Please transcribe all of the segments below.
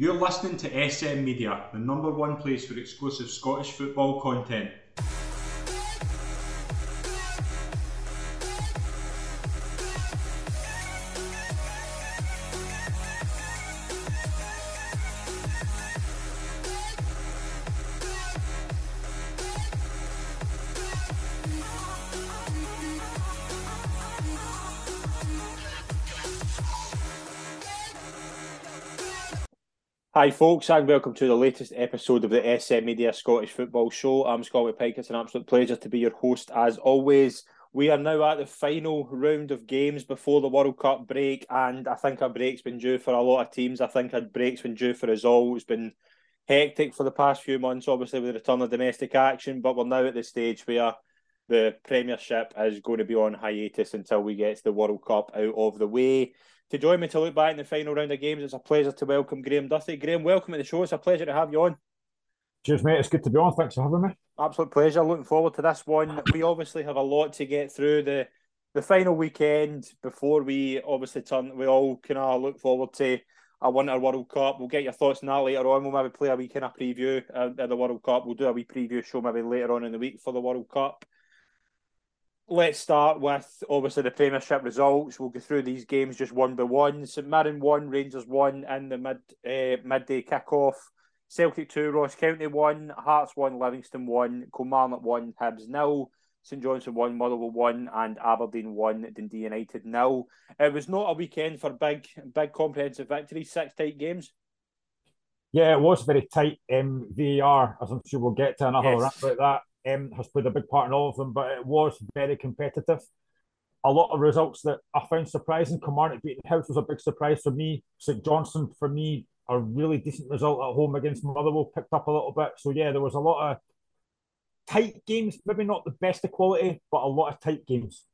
You're listening to SM Media, the number one place for exclusive Scottish football content. Hi, folks, and welcome to the latest episode of the SM Media Scottish Football Show. I'm Scotty Pike. It's an absolute pleasure to be your host as always. We are now at the final round of games before the World Cup break, and I think a break's been due for a lot of teams. I think a break's been due for us all. It's been hectic for the past few months, obviously, with the return of domestic action, but we're now at the stage where the Premiership is going to be on hiatus until we get the World Cup out of the way to join me to look back in the final round of games. It's a pleasure to welcome Graham Duthie. Graham, welcome to the show. It's a pleasure to have you on. Cheers, mate. It's good to be on. Thanks for having me. Absolute pleasure. Looking forward to this one. We obviously have a lot to get through the the final weekend before we obviously turn. We all kind of look forward to a Winter World Cup. We'll get your thoughts on that later on. We'll maybe play a wee kind of preview of the World Cup. We'll do a wee preview show maybe later on in the week for the World Cup let's start with obviously the Premiership results. We'll go through these games just one by one. St Mirren one, Rangers one in the mid uh, midday kickoff. Celtic two, Ross County one, Hearts one, Livingston one, Kilmarnock one, Hibs nil, St Johnstone one, Motherwell one, and Aberdeen one, Dundee United nil. It was not a weekend for big, big comprehensive victories. Six tight games. Yeah, it was very tight. Um, VAR, as I'm sure we'll get to another yes. rant about that um, has played a big part in all of them, but it was very competitive. A lot of results that I found surprising. Kilmarnock beating Hibs was a big surprise for me. St Johnstone, for me, a really decent result at home against Motherwell, picked up a little bit. So, yeah, there was a lot of tight games, maybe not the best of quality, but a lot of tight games.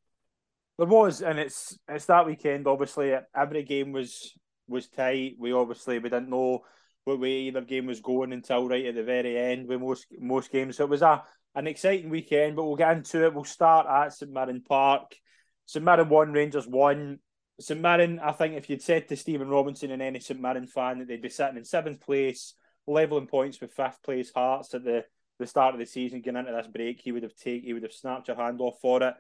There was, and it's it's that weekend. Obviously, every game was was tight. We obviously we didn't know what way either game was going until right at the very end with most most games. So it was a an exciting weekend, but we'll get into it. We'll start at St Mirren Park. St Mirren won, Rangers won. St Mirren, I think if you'd said to Stephen Robinson and any St Mirren fan that they'd be sitting in seventh place, leveling points with fifth place Hearts at the, the start of the season, getting into this break, he would have take he would have snapped your hand off for it.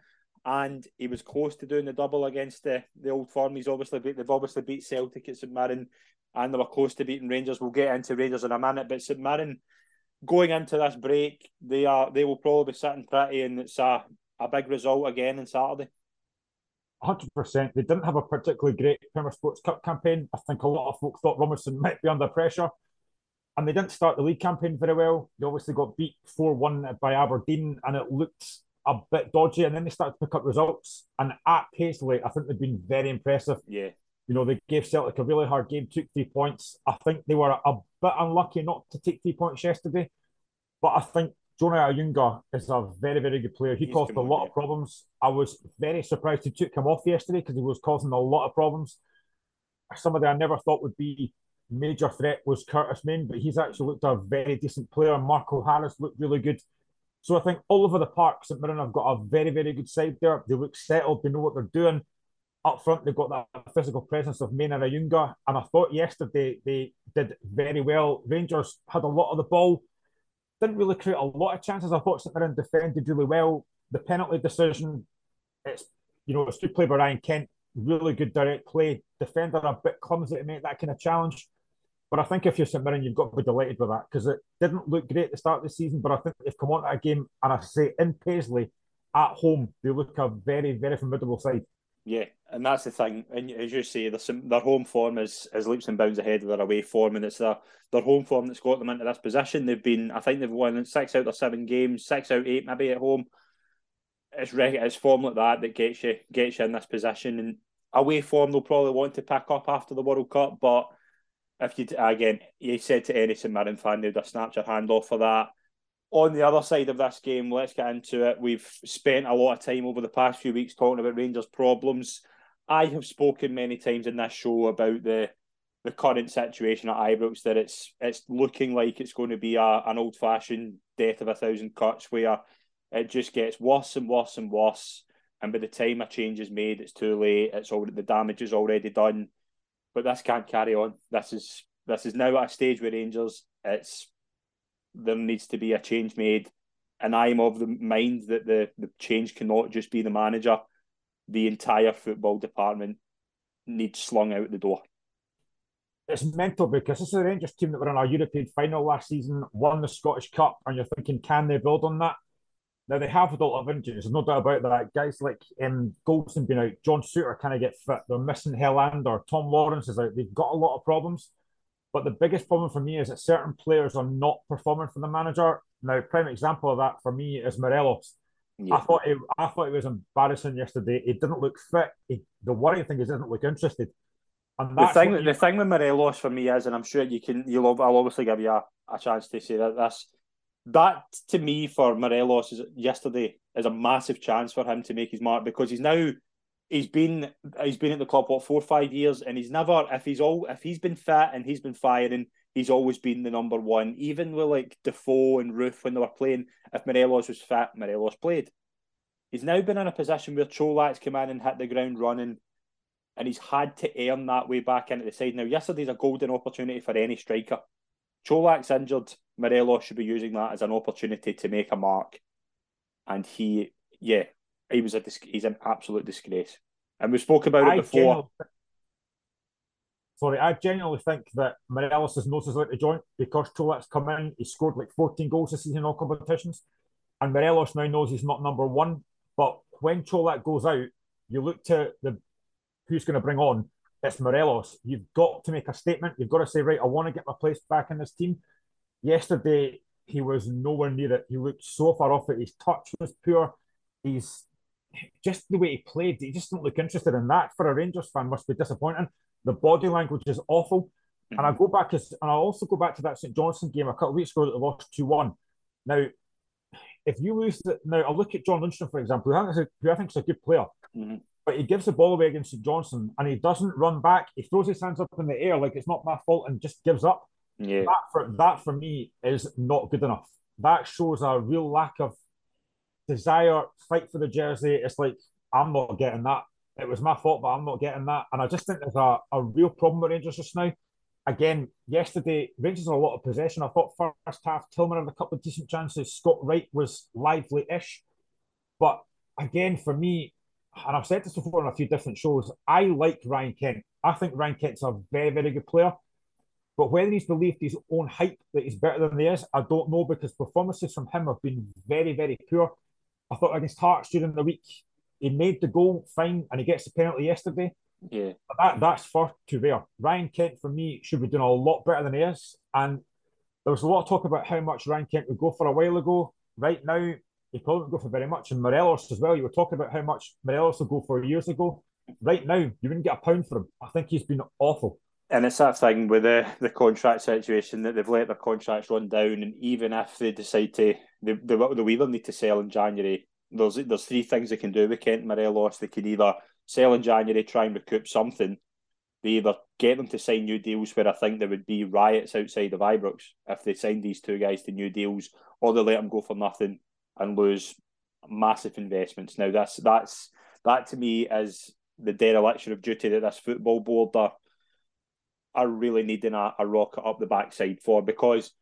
And he was close to doing the double against the, the old firm. He's obviously beat, they've obviously beat Celtic at St Mirren, and they were close to beating Rangers. We'll get into Rangers in a minute, but St Mirren going into this break, they are they will probably be sitting pretty, and it's a, a big result again on Saturday. Hundred percent. They didn't have a particularly great Premier Sports Cup campaign. I think a lot of folk thought Robinson might be under pressure, and they didn't start the league campaign very well. They obviously got beat four one by Aberdeen, and it looked a bit dodgy. And then they started to pick up results, and at Paisley, I think they've been very impressive. Yeah, you know, they gave Celtic a really hard game, took three points. I think they were a bit unlucky not to take three points yesterday, but I think Jonah Ayunga is a very, very good player. He He's caused a lot of problems. I was very surprised he took him off yesterday because he was causing a lot of problems. Somebody I never thought would be major threat was Curtis Main, but he's actually looked a very decent player. Mark O'Hara looked really good. So I think all over the park, St Mirren have got a very, very good side there. They look settled. They know what they're doing up front, they've got that physical presence of Main and Ayunga. And I thought yesterday they did very well. Rangers had a lot of the ball, didn't really create a lot of chances. I thought St Mirren defended really well. The penalty decision, it's you know, it's good play by Ryan Kent, really good direct play. Defender a bit clumsy to make that kind of challenge. But I think if you're St Mirren, you've got to be delighted with that because it didn't look great at the start of the season. But I think they've come on to a game, and I say in Paisley at home, they look a very, very formidable side. Yeah, and that's the thing. And as you say, some, their home form is, is leaps and bounds ahead of their away form, and it's their, their home form that's got them into this position. They've been, I think, they've won six out of seven games, six out of eight maybe at home. It's it's form like that that gets you gets you in this position, and away form they'll probably want to pick up after the World Cup. But if you again, you said to any St Mirren fan, they'd have snapped your hand off for that on the other side of this game, let's get into it. We've spent a lot of time over the past few weeks talking about Rangers' problems. I have spoken many times in this show about the the current situation at Ibrox that it's it's looking like it's going to be a, an old fashioned death of a thousand cuts where it just gets worse and worse and worse. And by the time a change is made, it's too late. It's already the damage is already done. But this can't carry on. This is this is now at a stage where Rangers, it's there needs to be a change made, and I'm of the mind that the the change cannot just be the manager. The entire football department needs slung out the door. It's mental because this is a Rangers team that were in our European final last season, won the Scottish Cup, and you're thinking, can they build on that? Now they have a lot of injuries, no doubt about that. Guys like um, Goldson being out, John Souttar kind of get fit. They're missing Helander, Tom Lawrence is out. They've got a lot of problems. But the biggest problem for me is that certain players are not performing for the manager. Now, prime example of that for me is Morelos. Yeah. I thought it, I thought it was embarrassing yesterday. He didn't look fit. He, the worrying thing is, he doesn't look interested. And the thing, the thing with Morelos for me is, and I'm sure you can, you'll, I'll obviously give you a, a chance to say that this that to me for Morelos is yesterday is a massive chance for him to make his mark because he's now he's been he's been at the club what four or five years and he's never if he's all if he's been fit and he's been firing he's always been the number one even with like Defoe and Roofe when they were playing if Morelos was fit Morelos played he's now been in a position where Čolak's come in and hit the ground running and he's had to earn that way back into the side now yesterday's a golden opportunity for any striker Čolak's injured. Morelos should be using that as an opportunity to make a mark. And he, yeah, he was a he's an absolute disgrace. And we spoke about I it before. Sorry, I genuinely think that Morelos' nose is out the joint because Čolak's come in. He scored like 14 goals this season in all competitions. And Morelos now knows he's not number one. But when Čolak goes out, you look to the who's going to bring on it's Morelos. You've got to make a statement. You've got to say, right, I want to get my place back in this team. Yesterday, he was nowhere near it. He looked so far off it. His touch was poor. He's just the way he played. He just didn't look interested in that. For a Rangers fan, must be disappointing. The body language is awful. Mm-hmm. And I go back as, and I also go back to that St Johnstone game a couple of weeks ago that they lost two one. Now, if you lose the, now, I look at John Lundstram for example, who I think is a, who I think is a good player. Mm-hmm but he gives the ball away against St Johnstone and he doesn't run back. He throws his hands up in the air like it's not my fault and just gives up. Yeah. That for that for me is not good enough. That shows a real lack of desire, fight for the jersey. It's like I'm not getting that. It was my fault, but I'm not getting that. And I just think there's a, a real problem with Rangers just now. Again, yesterday, Rangers had a lot of possession. I thought first half, Tillman had a couple of decent chances. Scott Wright was lively-ish. But again, for me, and I've said this before on a few different shows, I like Ryan Kent. I think Ryan Kent's a very, very good player. But whether he's believed his own hype that he's better than he is, I don't know because performances from him have been very, very poor. I thought against Hearts during the week, he made the goal fine and he gets the penalty yesterday. Yeah. But that, that's far too rare. Ryan Kent, for me, should be doing a lot better than he is. And there was a lot of talk about how much Ryan Kent would go for a while ago. Right now, he probably won't go for very much. And Morelos as well. You were talking about how much Morelos will go for years ago. Right now, you wouldn't get a pound for him. I think he's been awful. And it's that thing with the, the contract situation that they've let their contracts run down, and even if they decide to, the, they, they either need to sell in January. There's there's three things they can do with Kent Morelos. They can either sell in January, try and recoup something. They either get them to sign new deals where I think there would be riots outside of Ibrox if they signed these two guys to new deals, or they let them go for nothing and lose massive investments. Now that's that's that to me is the dereliction of duty that this football board are are really needing a, a rocket up the backside for because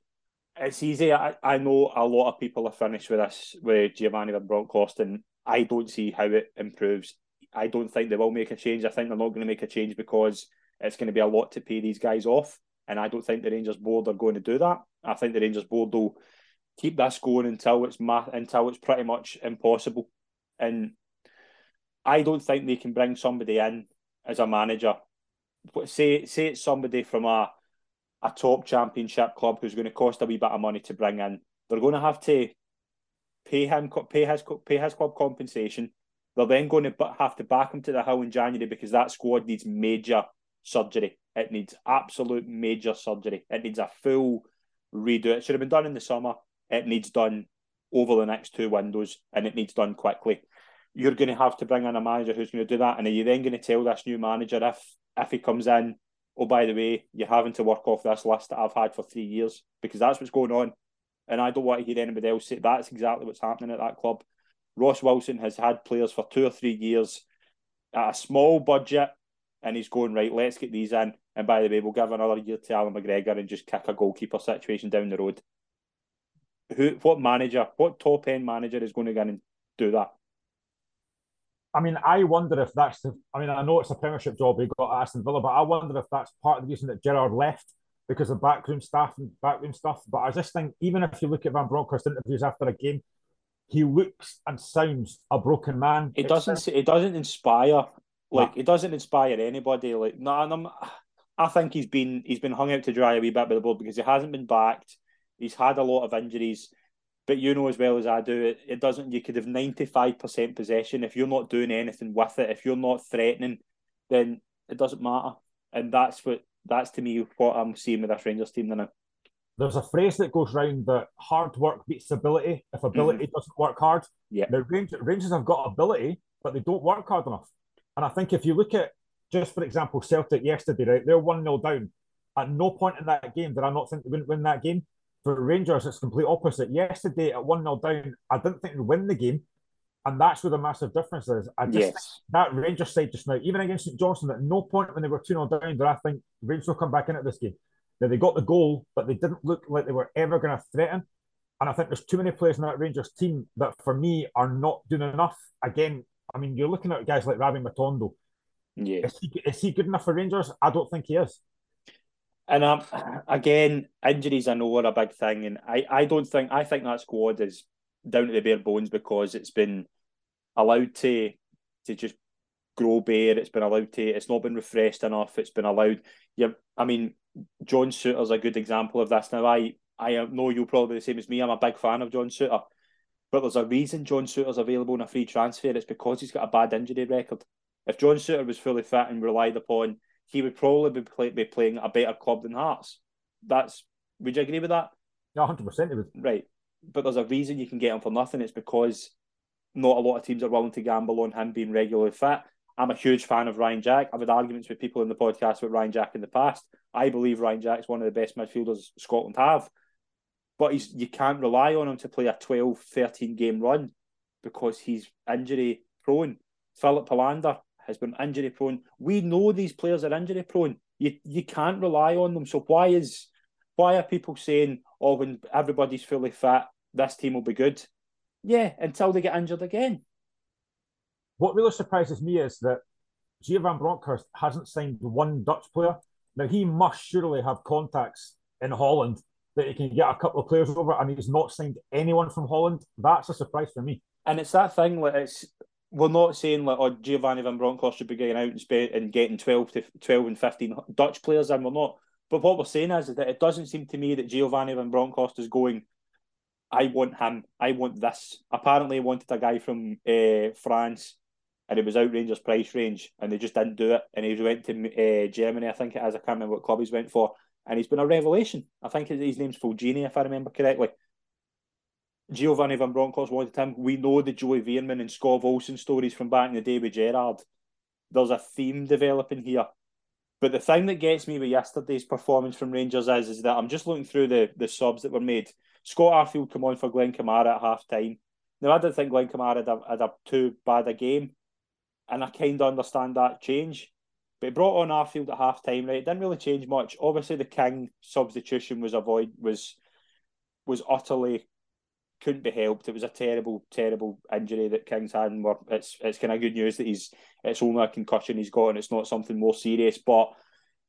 it's easy. I, I know a lot of people are finished with this with Giovanni Van Bronckhorst and I don't see how it improves. I don't think they will make a change. I think they're not going to make a change because it's going to be a lot to pay these guys off. And I don't think the Rangers board are going to do that. I think the Rangers board will keep this going until it's math until it's pretty much impossible. And I don't think they can bring somebody in as a manager. but Say say it's somebody from a a top championship club who's going to cost a wee bit of money to bring in. They're going to have to pay him pay his pay his club compensation. They're then going to have to back him to the hill in January because that squad needs major surgery. It needs absolute major surgery. It needs a full redo. It should have been done in the summer. It needs done over the next two windows and it needs done quickly. You're going to have to bring in a manager who's going to do that. And are you then going to tell this new manager if if he comes in, oh, by the way, you're having to work off this list that I've had for three years because that's what's going on. And I don't want to hear anybody else say that's exactly what's happening at that club. Ross Wilson has had players for two or three years at a small budget and he's going right. Let's get these in, and by the way, we'll give another year to Allan McGregor and just kick a goalkeeper situation down the road. Who? What manager? What top end manager is going to go and do that? I mean, I wonder if that's the. I mean, I know it's a Premiership job he got at Aston Villa, but I wonder if that's part of the reason that Gerrard left because of backroom staff and backroom stuff. But I just think, even if you look at Van Bronckhorst interviews after a game, he looks and sounds a broken man. It doesn't. It doesn't inspire. Like it doesn't inspire anybody. Like no, and I'm, I think he's been he's been hung out to dry a wee bit by the board because he hasn't been backed. He's had a lot of injuries. But you know as well as I do, it, it doesn't. You could have ninety five percent possession if you're not doing anything with it. If you're not threatening, then it doesn't matter. And that's what that's to me what I'm seeing with this Rangers team now. There's a phrase that goes round that hard work beats ability if ability mm-hmm. doesn't work hard. Yeah. The Rangers, Rangers have got ability, but they don't work hard enough. And I think if you look at just for example, Celtic yesterday, right? They're 1 0 down. At no point in that game did I not think they wouldn't win that game. For Rangers, it's complete opposite. Yesterday at 1 0 down, I didn't think they'd win the game. And that's where the massive difference is. I just yes. that Rangers side just now, even against St Johnstone, at no point when they were 2 0 down did I think Rangers will come back in at this game. Now they got the goal, but they didn't look like they were ever going to threaten. And I think there's too many players in that Rangers team that for me are not doing enough. Again, I mean, you're looking at guys like Rabbi Matondo. Yeah. Is he, is he good enough for Rangers? I don't think he is. And um, again, injuries I know are a big thing, and I, I don't think I think that squad is down to the bare bones because it's been allowed to to just grow bare. It's been allowed to. It's not been refreshed enough. It's been allowed. Yeah, I mean, John Souttar's a good example of this. Now, I I know you're probably the same as me. I'm a big fan of John Souttar, but there's a reason John Souttar's available in a free transfer. It's because he's got a bad injury record. If John Souttar was fully fit and relied upon, he would probably be, play, be playing a better club than Hearts. That's would you agree with that? Yeah, hundred percent. Right, but there's a reason you can get him for nothing. It's because not a lot of teams are willing to gamble on him being regularly fit. I'm a huge fan of Ryan Jack. I've had arguments with people in the podcast with Ryan Jack in the past. I believe Ryan Jack's one of the best midfielders Scotland have. But he's you can't rely on him to play a 12, 13 game run because he's injury prone. Filip Helander has been injury prone. We know these players are injury prone. You you can't rely on them. So why is why are people saying, "Oh, when everybody's fully fat, this team will be good"? Yeah, until they get injured again. What really surprises me is that Gio van Bronckhorst hasn't signed one Dutch player. Now he must surely have contacts in Holland that he can get a couple of players over, and he's not signed anyone from Holland. That's a surprise for me. And it's that thing like it's we're not saying like, oh, Giovanni Van Bronckhorst should be going out and, and getting 12 to 12 and 15 Dutch players and We're not. But what we're saying is that it doesn't seem to me that Giovanni Van Bronckhorst is going, I want him. I want this. Apparently, he wanted a guy from uh, France and it was out Rangers price range and they just didn't do it. And he went to uh, Germany, I think it is. I can't remember what club he's went for. And he's been a revelation. I think his name's Fulgini, if I remember correctly. Giovanni Van Bronckhorst wanted him. We know the Joey Veerman and Scott Olsen stories from back in the day with Gerrard. There's a theme developing here. But the thing that gets me with yesterday's performance from Rangers is, is that I'm just looking through the, the subs that were made. Scott Arfield come on for Glenn Kamara at half time. Now, I didn't think Glenn Kamara had a, had a too bad a game, and I kind of understand that change. But he brought on Arfield at half time, right? It didn't really change much. Obviously, the King substitution was avoid was was utterly couldn't be helped. It was a terrible, terrible injury that King's had, and it's it's kind of good news that he's it's only a concussion he's got, and it's not something more serious. But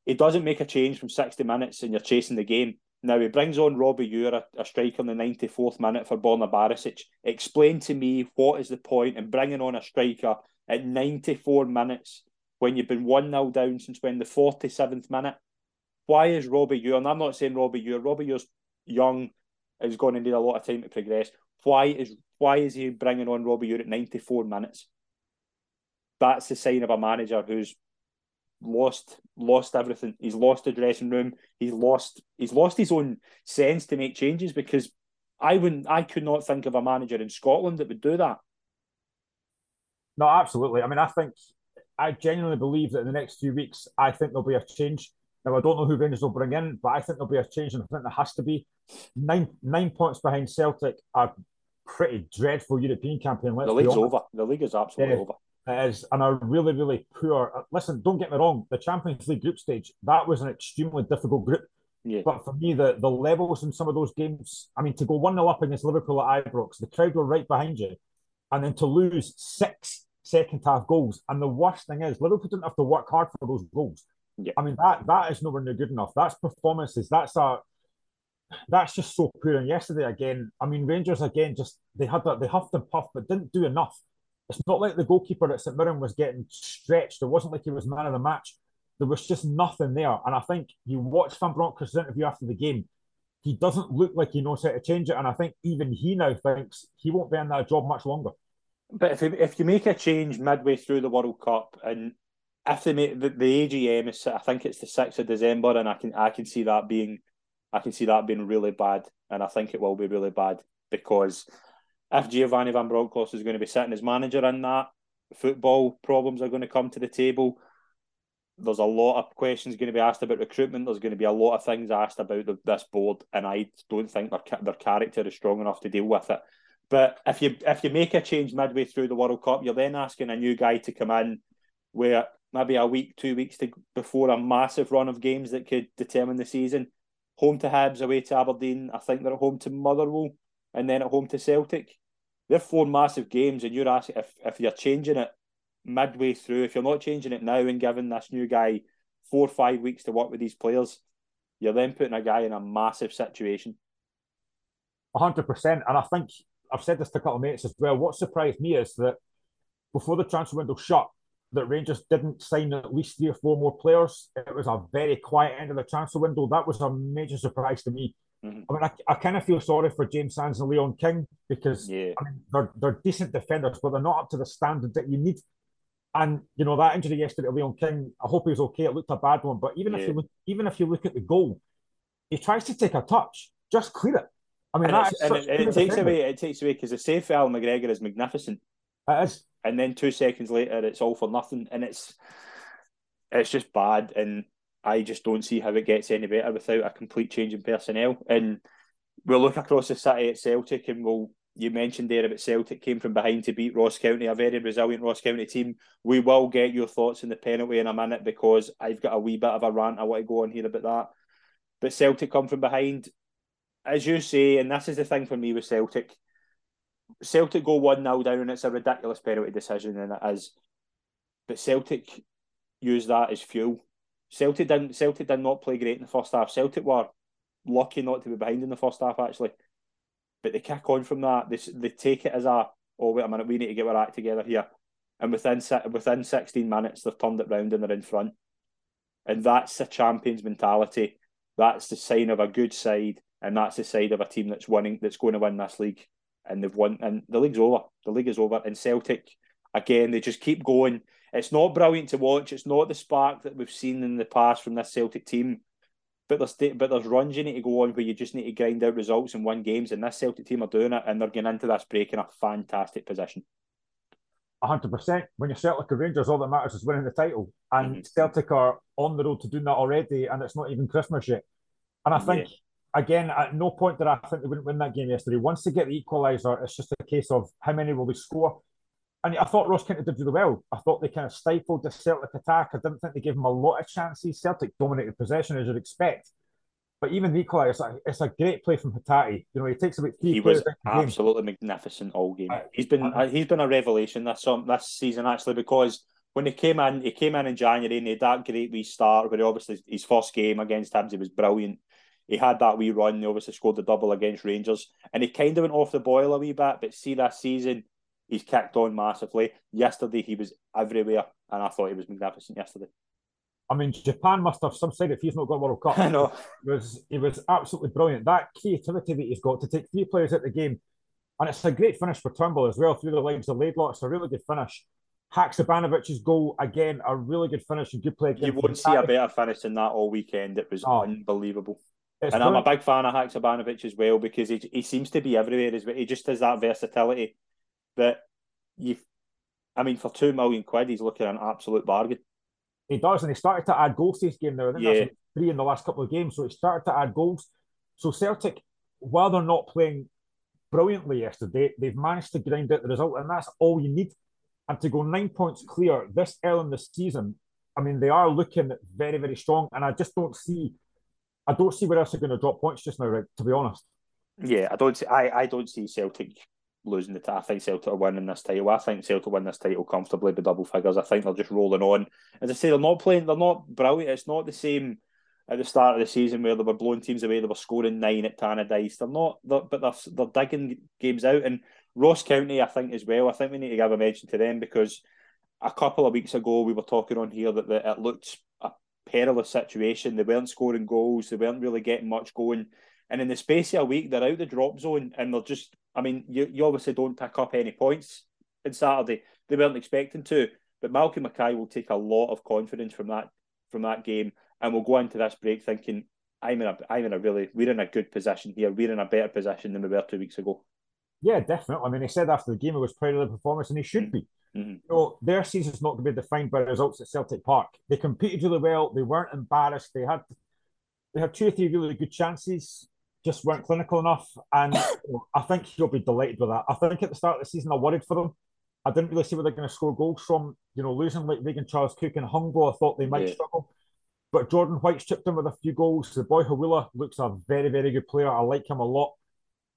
it doesn't make a change from sixty minutes, and you're chasing the game. Now he brings on Robbie Ure, a, a striker in the ninety fourth minute for Borna Barisic. Explain to me what is the point in bringing on a striker at ninety four minutes when you've been one 0 down since when the forty seventh minute. Why is Robbie Ure? And I'm not saying Robbie Ure. Robbie Ure's young is going to need a lot of time to progress. Why is why is he bringing on Robbie Ure at 94 minutes? That's the sign of a manager who's lost lost everything. He's lost the dressing room. He's lost he's lost his own sense to make changes because I wouldn't I could not think of a manager in Scotland that would do that. No, absolutely. I mean, I think I genuinely believe that in the next few weeks, I think there'll be a change. Now I don't know who Rangers will bring in, but I think there'll be a change, and I think there has to be nine nine points behind Celtic. A pretty dreadful European campaign. Let's the league's over. The league is absolutely over. It is, and a really, really poor. Uh, listen, don't get me wrong. The Champions League group stage that was an extremely difficult group. Yeah. But for me, the the levels in some of those games. I mean, to go one 0 up against Liverpool at Ibrox, the crowd were right behind you, and then to lose six second half goals. And the worst thing is, Liverpool didn't have to work hard for those goals. Yeah. I mean, that that is nowhere near good enough. That's performances. That's a that's just so poor. And yesterday again, I mean, Rangers again just they had that they huffed and puffed, but didn't do enough. It's not like the goalkeeper at St Mirren was getting stretched. It wasn't like he was man of the match. There was just nothing there. And I think you watch Van Bronckhorst's interview after the game, he doesn't look like he knows how to change it. And I think even he now thinks he won't be in that job much longer. But if if you make a change midway through the World Cup and if they make the, the AGM is I think it's the sixth of December and I can I can see that being I can see that being really bad and I think it will be really bad because if Giovanni Van Bronckhorst is going to be sitting as manager in that, football problems are going to come to the table. There's a lot of questions going to be asked about recruitment. There's going to be a lot of things asked about the, this board, and I don't think their their character is strong enough to deal with it. But if you if you make a change midway through the World Cup, you're then asking a new guy to come in, where maybe a week, two weeks to, before a massive run of games that could determine the season. Home to Hibs, away to Aberdeen. I think they're at home to Motherwell, and then at home to Celtic. They're four massive games, and you're asking if if you're changing it midway through, if you're not changing it now and giving this new guy four or five weeks to work with these players, you're then putting a guy in a massive situation. hundred percent, and I think I've said this to a couple of mates as well. What surprised me is that before the transfer window shut, that Rangers didn't sign at least three or four more players. It was a very quiet end of the transfer window. That was a major surprise to me. Mm-hmm. I mean, I, I kind of feel sorry for James Sands and Leon King because Yeah. I mean, they're they're decent defenders, but they're not up to the standard that you need. And you know that injury yesterday, to Leon King. I hope he was okay. It looked a bad one, but even if you look, even if you look at the goal, he tries to take a touch, just clear it. I mean, And, that it's, and it, and it takes away it takes away because the save for Al McGregor is magnificent. It is. And then two seconds later it's all for nothing and it's it's just bad and I just don't see how it gets any better without a complete change in personnel and we'll look across the city at Celtic and we'll you mentioned there about Celtic came from behind to beat Ross County, a very resilient Ross County team. We will get your thoughts on the penalty in a minute because I've got a wee bit of a rant I want to go on here about that. But Celtic come from behind, as you say, and this is the thing for me with Celtic. Celtic go 1 0 down, and it's a ridiculous penalty decision, and it is. But Celtic use that as fuel. Celtic didn't Celtic did not play great in the first half. Celtic were lucky not to be behind in the first half, actually. But they kick on from that. They, they take it as a, oh, wait a minute, we need to get our act together here. And within within 16 minutes, they've turned it round and they're in front. And that's the champion's mentality. That's the sign of a good side. And that's the side of a team that's winning, that's going to win this league. And they've won, and the league's over. The league is over. And Celtic, again, they just keep going. It's not brilliant to watch. It's not the spark that we've seen in the past from this Celtic team. But there's but there's runs you need to go on where you just need to grind out results and win games, and this Celtic team are doing it, and they're getting into this break in a fantastic position. hundred percent. When you're Celtic or Rangers, all that matters is winning the title, and Mhm. Celtic are on the road to doing that already, and it's not even Christmas yet. And I think again, at no point did I think they wouldn't win that game yesterday. Once they get the equaliser, it's just a case of how many will they score. And I thought Ross County did really well. I thought they kind of stifled the Celtic attack. I didn't think they gave them a lot of chances. Celtic dominated possession as you'd expect. But even the equaliser, it's a great play from Hatate. You know, he takes about three He was the game. absolutely magnificent all game. I- He's been I- he's been a revelation this um, this season actually because when he came in, he came in in January and he had that great wee start he obviously his first game against Hibs he was brilliant. He had that wee run. He obviously scored the double against Rangers, and he kind of went off the boil a wee bit. But see, this season he's kicked on massively. Yesterday he was everywhere, and I thought he was magnificent yesterday. I mean, Japan must have some side if he's not got World Cup. I know. He was he was absolutely brilliant. That creativity that he's got to take three players out the game, and it's a great finish for Turnbull as well through the legs of Laidlaw. It's a really good finish. Haksabanovic's goal again, a really good finish and good play. again You won't see a better finish than that all weekend. It was Oh. unbelievable. It's and I'm a big fan of Haksabanovic as well because he he seems to be everywhere as well. He just has that versatility that you. I mean, for two million quid, he's looking an absolute bargain. He does, and he started to add goals to his game now. I think Yeah. that's three in the last couple of games. So he started to add goals. So Celtic, while they're not playing brilliantly yesterday, they've managed to grind out the result, and that's all you need. and to go nine points clear this early in the season, I mean, they are looking very, very strong. And I just don't see, I don't see where else they're going to drop points just now, right? To be honest. Yeah, I don't see, I, I don't see Celtic losing the title. I think Celtic are winning this title. I think Celtic win this title comfortably by double figures. I think they're just rolling on. As I say, they're not playing, they're not brilliant. It's not the same at the start of the season where they were blowing teams away, they were scoring nine at Tannadice. They're not, they're, but they're, they're digging games out. And Ross County, I think, as well, I think we need to give a mention to them because a couple of weeks ago we were talking on here that the, it looked perilous situation. They weren't scoring goals, they weren't really getting much going. And in the space of a week, they're out of the drop zone and they're just, I mean, you, you obviously don't pick up any points on Saturday. They weren't expecting to. But Malcolm Mackay will take a lot of confidence from that from that game and we'll go into this break thinking I'm in a I'm in a really we're in a good position here. We're in a better position than we were two weeks ago. Yeah, definitely. I mean, he said after the game he was proud of the performance, and he should mm. be. Mm-hmm. So their season's not going to be defined by results at Celtic Park. They competed really well. They weren't embarrassed. They had they had two or three really good chances, just weren't clinical enough. And I think he'll be delighted with that. I think at the start of the season I worried for them. I didn't really see where they're going to score goals from. You know, losing like Regan Charles Cook and Hungbo, I thought they might yeah. struggle. But Jordan White's chipped in with a few goals. The boy Hiwula looks a very, very good player. I like him a lot.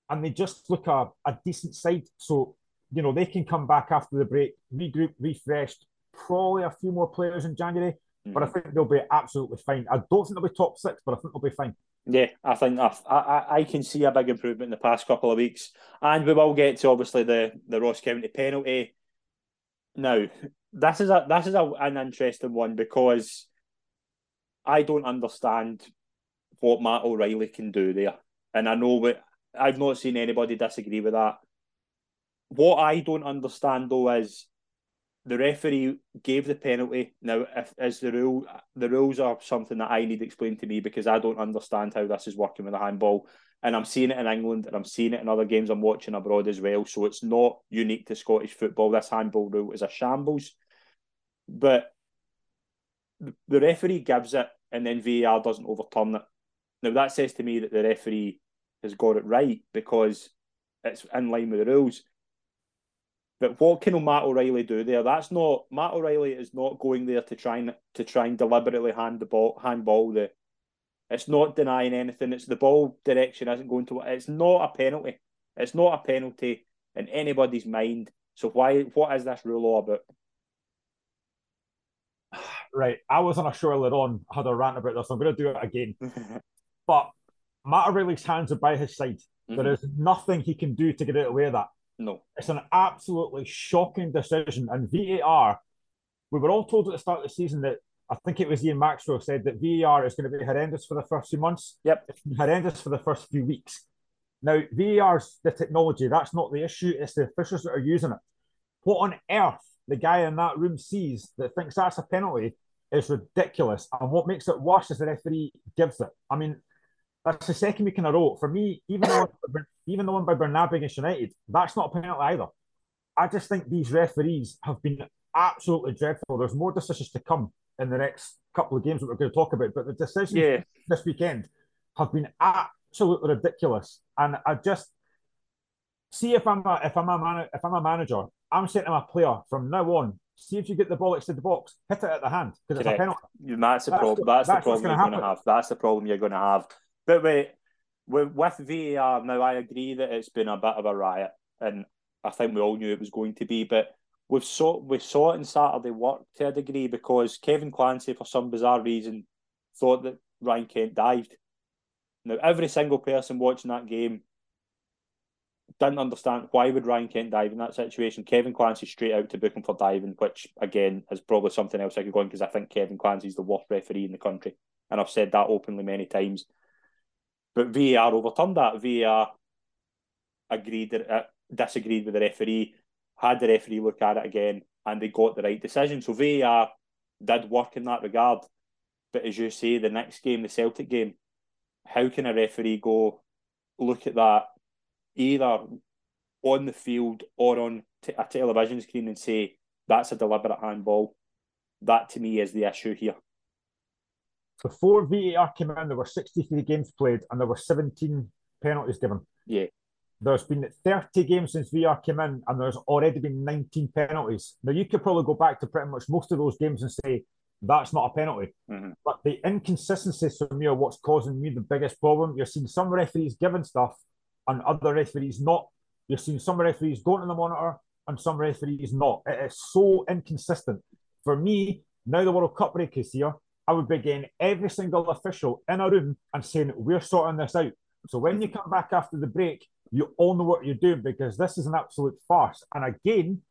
And they just look a, a decent side. So, you know, they can come back after the break, regroup, refreshed, probably a few more players in January. Mm-hmm. But I think they'll be absolutely fine. I don't think they'll be top six, but I think they'll be fine. Yeah, I think I, I, I can see a big improvement in the past couple of weeks. And we will get to obviously the, the Ross County penalty. Now, this is a this is a, an interesting one because I don't understand what Matt O'Riley can do there. And I know what I've not seen anybody disagree with that. What I don't understand though is the referee gave the penalty. Now, if as the rule, the rules are something that I need explained to me because I don't understand how this is working with a handball. And I'm seeing it in England and I'm seeing it in other games I'm watching abroad as well. So it's not unique to Scottish football. This handball rule is a shambles. But the referee gives it and then VAR doesn't overturn it. Now that says to me that the referee has got it right because it's in line with the rules. But what can Matt O'Riley do there? That's not Matt O'Riley is not going there to try and to try and deliberately hand the ball handball the it's not denying anything. It's the ball direction isn't going to it's not a penalty. It's not a penalty in anybody's mind. So why what is this rule all about? right, I was on a show earlier on, had a rant about this. I'm going to do it again. but Matt O'Riley's hands are by his side. Mm-hmm. There is nothing he can do to get out of the way of that. No. It's an absolutely shocking decision. And VAR, we were all told at the start of the season that I think it was Ian Maxwell said that VAR is going to be horrendous for the first few months. Yep. It's horrendous for the first few weeks. Now, VAR's the technology. That's not the issue. It's the officials that are using it. What on earth the guy in that room sees that thinks that's a penalty is ridiculous. And what makes it worse is the referee gives it. I mean, that's the second week in a row. For me, even the one, even the one by Bernabei against United, that's not a penalty either. I just think these referees have been absolutely dreadful. There's more decisions to come in the next couple of games that we're going to talk about, but the decisions yeah. this weekend have been absolutely ridiculous. And I just see if I'm a, if I'm a man, if I'm a manager, I'm saying to my player from now on, see if you get the ball outside the box, hit it at the hand because it's a penalty. That's the problem. That's, that's the problem you're going to have. That's the problem you're going to have. But wait, with, with VAR now, I agree that it's been a bit of a riot, and I think we all knew it was going to be. But we've saw we saw it in Saturday work to a degree because Kevin Clancy, for some bizarre reason, thought that Ryan Kent dived. Now, every single person watching that game didn't understand why would Ryan Kent dive in that situation. Kevin Clancy straight out to book him for diving, which again is probably something else I could go on because I think Kevin Clancy is the worst referee in the country, and I've said that openly many times. But VAR overturned that. VAR agreed uh, disagreed with the referee, had the referee look at it again, and they got the right decision. So VAR did work in that regard. But as you say, the next game, the Celtic game, how can a referee go look at that either on the field or on t- a television screen and say that's a deliberate handball. That to me is the issue here. Before VAR came in, there were 63 games played and there were 17 penalties given. Yeah. there's been 30 games since VAR came in, and there's already been 19 penalties. Now, you could probably go back to pretty much most of those games and say that's not a penalty. Mm-hmm. But the inconsistencies for me are what's causing me the biggest problem. You're seeing some referees giving stuff and other referees not. You're seeing some referees going to the monitor and some referees not. It is so inconsistent. For me, now the World Cup break is here, I would be getting every single official in a room and saying, We're sorting this out. So when you come back after the break, you all know what you're doing because this is an absolute farce. And again,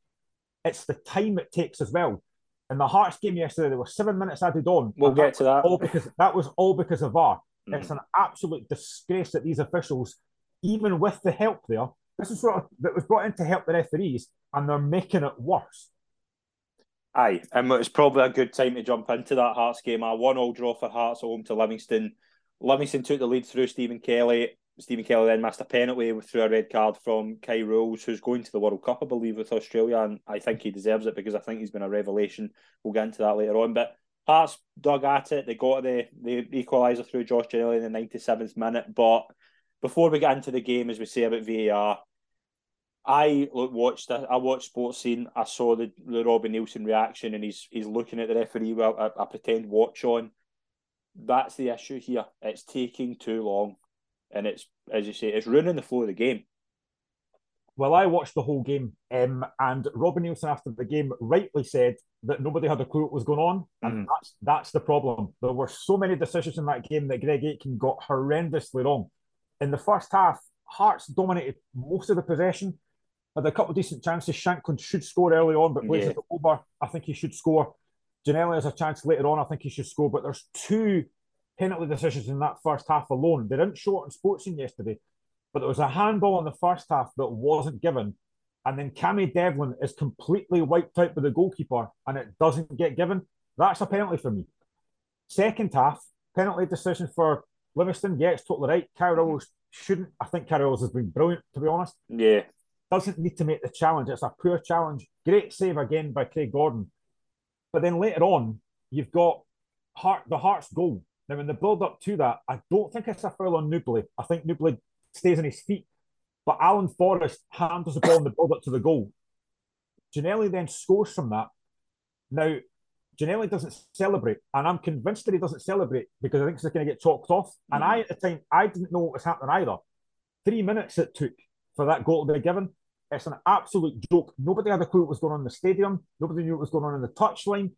it's the time it takes as well. In the Hearts game yesterday, there were seven minutes added on. We'll get to that. All because that was all because of VAR. Mm. It's an absolute disgrace that these officials, even with the help there, this is what that was brought in to help the referees, and they're making it worse. Aye, and it's probably a good time to jump into that Hearts game. A one-all draw for Hearts home to Livingston. Livingston took the lead through Stephen Kelly. Stephen Kelly then missed a penalty through a red card from Kye Rowles, who's going to the World Cup, I believe, with Australia, and I think he deserves it because I think he's been a revelation. We'll get into that later on. But Hearts dug at it. They got the the equaliser through Josh Ginnelly in the 97th minute. But before we get into the game, as we say about VAR, I watched I watched Sportscene. I saw the, the Robbie Neilson reaction, and he's he's looking at the referee with I, a pretend watch on. That's the issue here. It's taking too long and it's as you say, it's ruining the flow of the game. Well, I watched the whole game, um, and Robbie Neilson after the game rightly said that nobody had a clue what was going on, and mm. that's that's the problem. There were so many decisions in that game that Greg Aitken got horrendously wrong. In the first half, Hearts dominated most of the possession, had a couple of decent chances. Shankland should score early on, but plays yeah. it over. I think he should score. Ginnelly has a chance later on. I think he should score, but there's two penalty decisions in that first half alone. They didn't show it on Sportscene yesterday, but there was a handball in the first half that wasn't given. And then Cammy Devlin is completely wiped out by the goalkeeper and it doesn't get given. That's a penalty for me. Second half, penalty decision for Livingston. Yeah, it's totally right. Carroll shouldn't. I think Carroll has been brilliant, to be honest. Yeah. Doesn't need to make the challenge. It's a poor challenge. Great save again by Craig Gordon. But then later on, you've got Hart, the Hearts goal now, in the build up to that, I don't think it's a foul on Nouble. I think Nouble stays on his feet, but Alan Forrest handles the ball in the build up to the goal. Ginnelly then scores from that. Now, Ginnelly doesn't celebrate, and I'm convinced that he doesn't celebrate because I think he's going to get chalked off. Mm. And I, at the time, I didn't know what was happening either. Three minutes it took for that goal to be given. It's an absolute joke. Nobody had a clue what was going on in the stadium. Nobody knew what was going on in the touchline.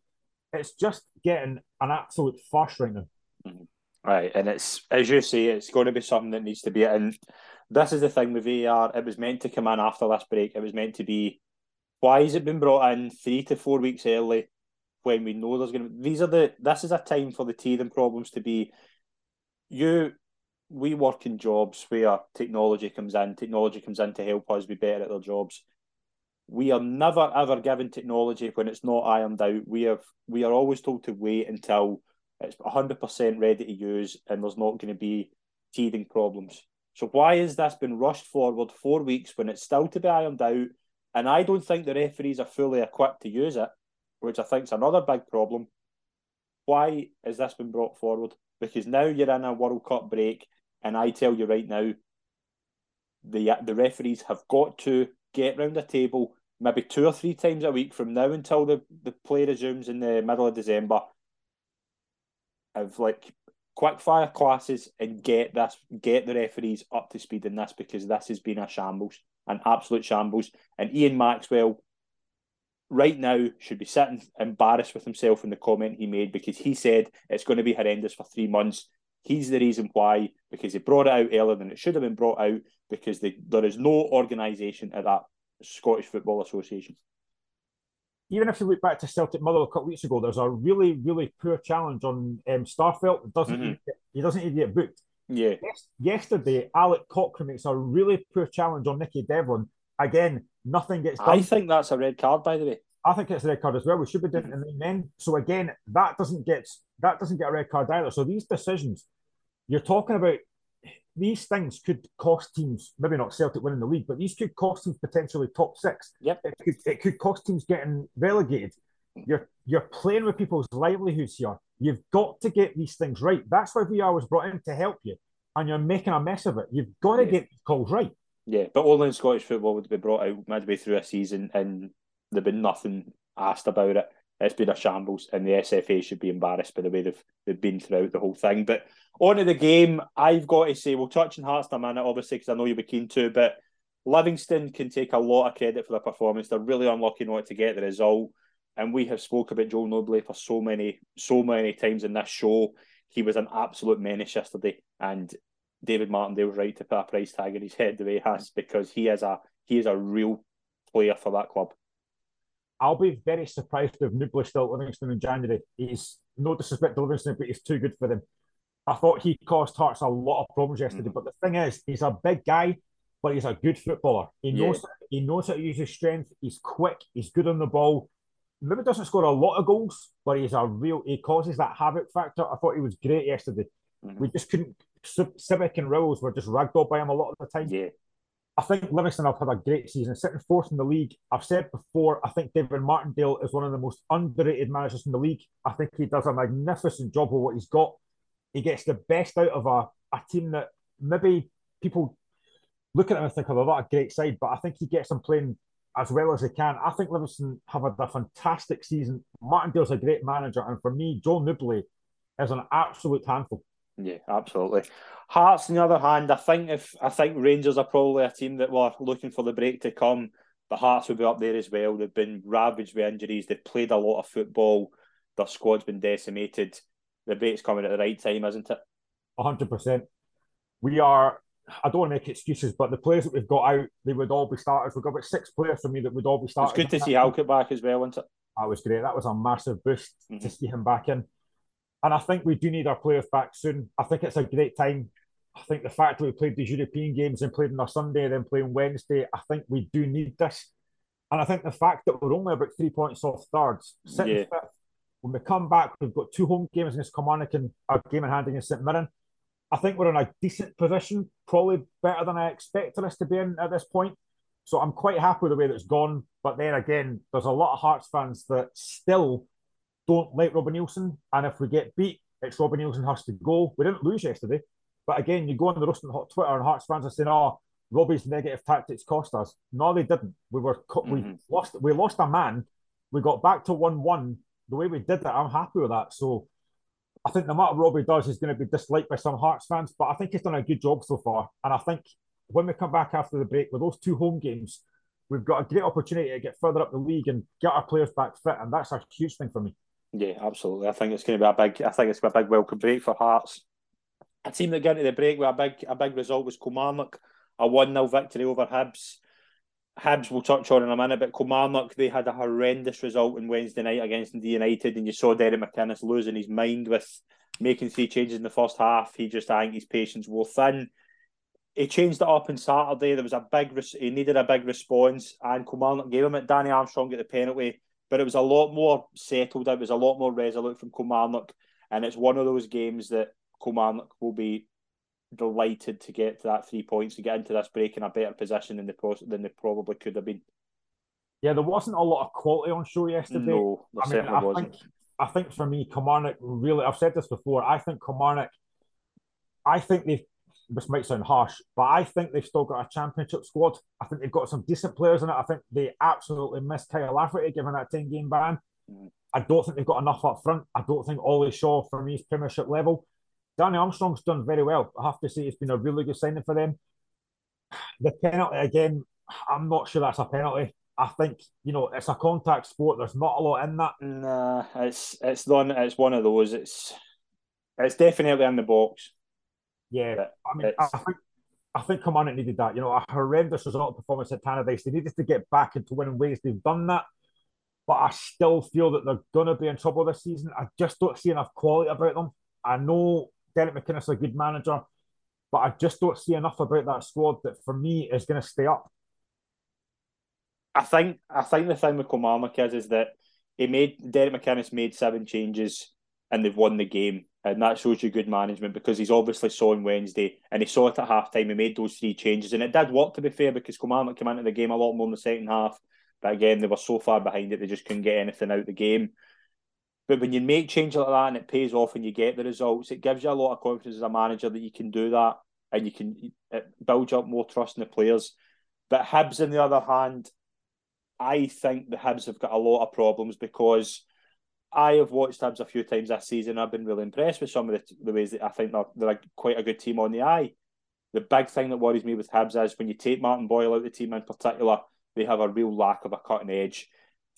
It's just getting an absolute fuss right now. Mm-hmm. Right, and it's as you say, it's going to be something that needs to be. And this is the thing with VAR. It was meant to come in after this break. It was meant to be. Why has it been brought in three to four weeks early when we know there's going to? be, These are the. This is a time for the teething problems to be. You, we work in jobs where technology comes in. Technology comes in to help us be better at their jobs. We are never ever given technology when it's not ironed out. We have we are always told to wait until it's 100% ready to use, and there's not going to be teething problems. So why has this been rushed forward four weeks when it's still to be ironed out? And I don't think the referees are fully equipped to use it, which I think is another big problem. Why has this been brought forward? Because now you're in a World Cup break, and I tell you right now, the the referees have got to get round the table maybe two or three times a week from now until the, the play resumes in the middle of December of like quick fire classes and get this get the referees up to speed in this because this has been a shambles, an absolute shambles. And Ian Maxwell right now should be sitting embarrassed with himself in the comment he made because he said it's going to be horrendous for three months. He's the reason why, because he brought it out earlier than it should have been brought out, because they, there is no organisation at that Scottish Football Association even if you look back to Celtic Motherwell a couple of weeks ago, there's a really, really poor challenge on um, Starfelt. It doesn't mm-hmm. get, he doesn't even get booked. Yeah. Yes, yesterday, Alec Cochrane makes a really poor challenge on Nicky Devlin. Again, nothing gets done. I think that's a red card, by the way. I think it's a red card as well. We should be doing it in the mm-hmm. men. So again, that doesn't get that doesn't get a red card either. So these decisions, you're talking about these things could cost teams, maybe not Celtic winning the league, but these could cost teams potentially top six. Yep. It could, it could cost teams getting relegated. You're you're playing with people's livelihoods here. You've got to get these things right. That's why VAR was brought in to help you, and you're making a mess of it. You've got to yeah. get calls right. Yeah, but only in Scottish football would be brought out midway through a season and there'd been nothing asked about it. It's been a shambles, and the SFA should be embarrassed by the way they've they've been throughout the whole thing. But on to the game, I've got to say, we'll touch on Hearts in a minute, obviously, because I know you'll be keen to, but Livingston can take a lot of credit for their performance. They're really unlucky not to get the result. And we have spoke about Joel Nouble for so many, so many times in this show. He was an absolute menace yesterday, and David Martindale was right to put a price tag on his head the way he has because he is a he is a real player for that club. I'll be very surprised if Nouble still at Livingston in January. He's no disrespect to Livingston, but he's too good for them. I thought he caused Hearts a lot of problems yesterday. Mm. But the thing is, he's a big guy, but he's a good footballer. He knows yeah. he knows how to use his strength. He's quick. He's good on the ball. Maybe doesn't score a lot of goals, but he's a real. He causes that havoc factor. I thought he was great yesterday. Mm-hmm. We just couldn't. Sibbick and Rowles were just ragdolled by him a lot of the time. Yeah. I think Livingston have had a great season, sitting fourth in the league. I've said before, I think David Martindale is one of the most underrated managers in the league. I think he does a magnificent job with what he's got. He gets the best out of a, a team that maybe people look at him and think, oh, not a great side, but I think he gets them playing as well as they can. I think Livingston have had a fantastic season. Martindale's a great manager, and for me, Joe Nouble is an absolute handful. Yeah, absolutely. Hearts, on the other hand, I think if I think Rangers are probably a team that were looking for the break to come, but Hearts will be up there as well. They've been ravaged with injuries. They've played a lot of football. Their squad's been decimated. The break's coming at the right time, isn't it? hundred percent. We are. I don't want to make excuses, but the players that we've got out, they would all be starters. We've got about six players for me that would all be starters. It's good to see Halkett back as well, isn't it? That was great. That was a massive boost mm-hmm. to see him back in. And I think we do need our players back soon. I think it's a great time. I think the fact that we played these European games and played on a Sunday, then playing Wednesday, I think we do need this. And I think the fact that we're only about three points off thirds, sitting yeah. fifth, when we come back, we've got two home games against Kilmarnock and a game in hand against St Mirren. I think we're in a decent position, probably better than I expected us to be in at this point. So I'm quite happy with the way that's gone. But then again, there's a lot of Hearts fans that still don't like Robbie Neilson. And if we get beat, it's Robbie Neilson has to go. We didn't lose yesterday. But again, you go on the Rustin Hot Twitter and Hearts fans are saying, oh, Robbie's negative tactics cost us. No, they didn't. We were mm-hmm. we lost we lost a man. We got back to one one. The way we did that, I'm happy with that. So I think no matter Robbie does, he's going to be disliked by some Hearts fans. But I think he's done a good job so far. And I think when we come back after the break with those two home games, we've got a great opportunity to get further up the league and get our players back fit. And that's a huge thing for me. Yeah, absolutely. I think it's going to be a big. I think it's a big welcome break for Hearts. A team that got into the break with a big, a big result was Kilmarnock, a one 0 victory over Hibs. Hibs we'll touch on in a minute, but Kilmarnock they had a horrendous result on Wednesday night against Dundee United, and you saw Derek McInnes losing his mind with making three changes in the first half. He just, I think, his patience wore thin. He changed it up on Saturday. There was a big, he needed a big response, and Kilmarnock gave him it. Danny Armstrong got the penalty but it was a lot more settled. It was a lot more resolute from Kilmarnock, and it's one of those games that Kilmarnock will be delighted to get to that three points and get into this break in a better position than they than they probably could have been. Yeah, there wasn't a lot of quality on show yesterday. No, there I certainly mean, I wasn't. Think, I think for me, Kilmarnock really. I've said this before. I think Kilmarnock. I think they've this might sound harsh, but I think they've still got a championship squad. I think they've got some decent players in it. I think they absolutely missed Kyle Lafferty given that 10 game ban. Mm. I don't think they've got enough up front. I don't think Ollie Shaw for me is Premiership level. Danny Armstrong's done very well. I have to say it's been a really good signing for them. The penalty again, I'm not sure that's a penalty. I think you know it's a contact sport. There's not a lot in that. Nah, it's it's one it's one of those. It's it's definitely in the box. Yeah, I mean, I think I think Kilmarnock needed that. You know, a horrendous result performance at Tannadice. They needed to get back into winning ways. They've done that, but I still feel that they're going to be in trouble this season. I just don't see enough quality about them. I know Derek McInnes is a good manager, but I just don't see enough about that squad that for me is going to stay up. I think I think the thing with Kilmarnock is is that he made Derek McInnes made seven changes and they've won the game and that shows you good management because he's obviously saw on Wednesday and he saw it at half time. He made those three changes and it did work to be fair because Kilmarnock came into the game a lot more in the second half. But again, they were so far behind it they just couldn't get anything out of the game. But when you make changes like that and it pays off and you get the results, it gives you a lot of confidence as a manager that you can do that. and you can build up more trust in the players. But Hibs, on the other hand, I think the Hibs have got a lot of problems because I have watched Hibs a few times this season. I've been really impressed with some of the, the ways that I think they're, they're quite a good team on the eye. The big thing that worries me with Hibs is when you take Martin Boyle out of the team in particular, they have a real lack of a cutting edge.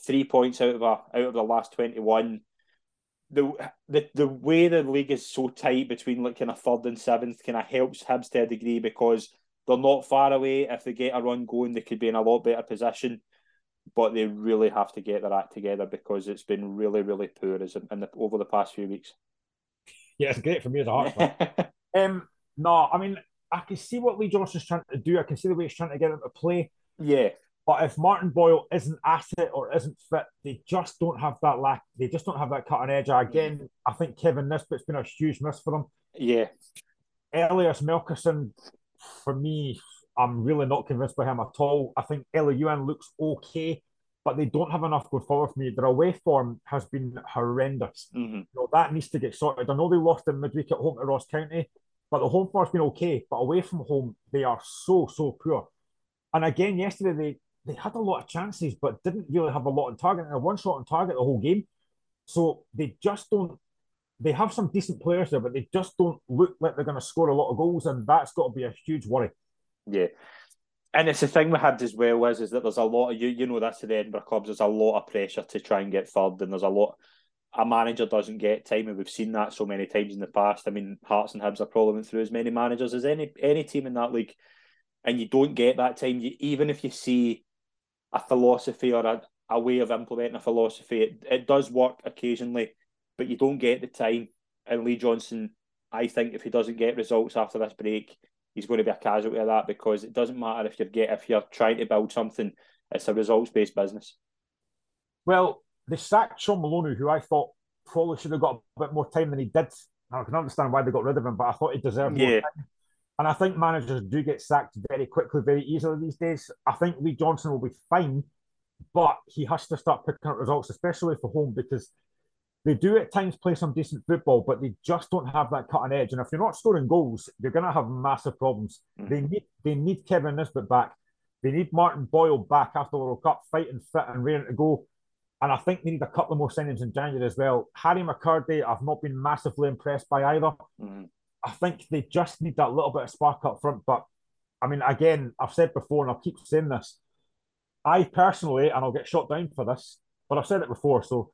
Three points out of a, out of the last twenty one. The, the the way the league is so tight between like kind of third and seventh kind of helps Hibs to a degree because they're not far away. If they get a run going, they could be in a lot better position but they really have to get their act together because it's been really, really poor as in the, over the past few weeks. Yeah, it's great for me as a Hearts um, no, I mean, I can see what Lee Johnson's trying to do. I can see the way he's trying to get him to play. Yeah. But if Martin Boyle isn't at it or isn't fit, they just don't have that lack. They just don't have that cutting edge. Again, I think Kevin Nisbet's been a huge miss for them. Yeah. Elias Melkersen, for me, I'm really not convinced by him at all. I think Elie looks okay, but they don't have enough going forward for me. Their away form has been horrendous. Mm-hmm. You know, that needs to get sorted. I know they lost in midweek at home to Ross County, but the home form's been okay. But away from home, they are so, so poor. And again, yesterday they they had a lot of chances, but didn't really have a lot on target. And one shot on target the whole game. So they just don't they have some decent players there, but they just don't look like they're going to score a lot of goals, and that's got to be a huge worry. Yeah. And it's the thing we had as well is, is that there's a lot of you you know that's the Edinburgh clubs. There's a lot of pressure to try and get third, and there's a lot. A manager doesn't get time, and we've seen that so many times in the past. I mean, Hearts and Hibs are probably went through as many managers as any any team in that league, and you don't get that time. You even if you see a philosophy or a, a way of implementing a philosophy, it, it does work occasionally, but you don't get the time. And Lee Johnson, I think, if he doesn't get results after this break, he's going to be a casualty of that because it doesn't matter if you're get if you're trying to build something, it's a results based business. Well, they sacked Shaun Maloney, who I thought probably should have got a bit more time than he did. I can understand why they got rid of him, but I thought he deserved more yeah. time. And I think managers do get sacked very quickly, very easily these days. I think Lee Johnson will be fine, but he has to start picking up results, especially for home, because they do at times play some decent football, but they just don't have that cutting edge. And if you're not scoring goals, you're going to have massive problems. Mm-hmm. They need they need Kevin Nisbet back. They need Martin Boyle back after the World Cup, fighting fit and ready to go. And I think they need a couple of more signings in January as well. Harry McKirdy, I've not been massively impressed by either. Mm-hmm. I think they just need that little bit of spark up front. But I mean, again, I've said before, and I'll keep saying this. I personally, and I'll get shot down for this, but I've said it before. So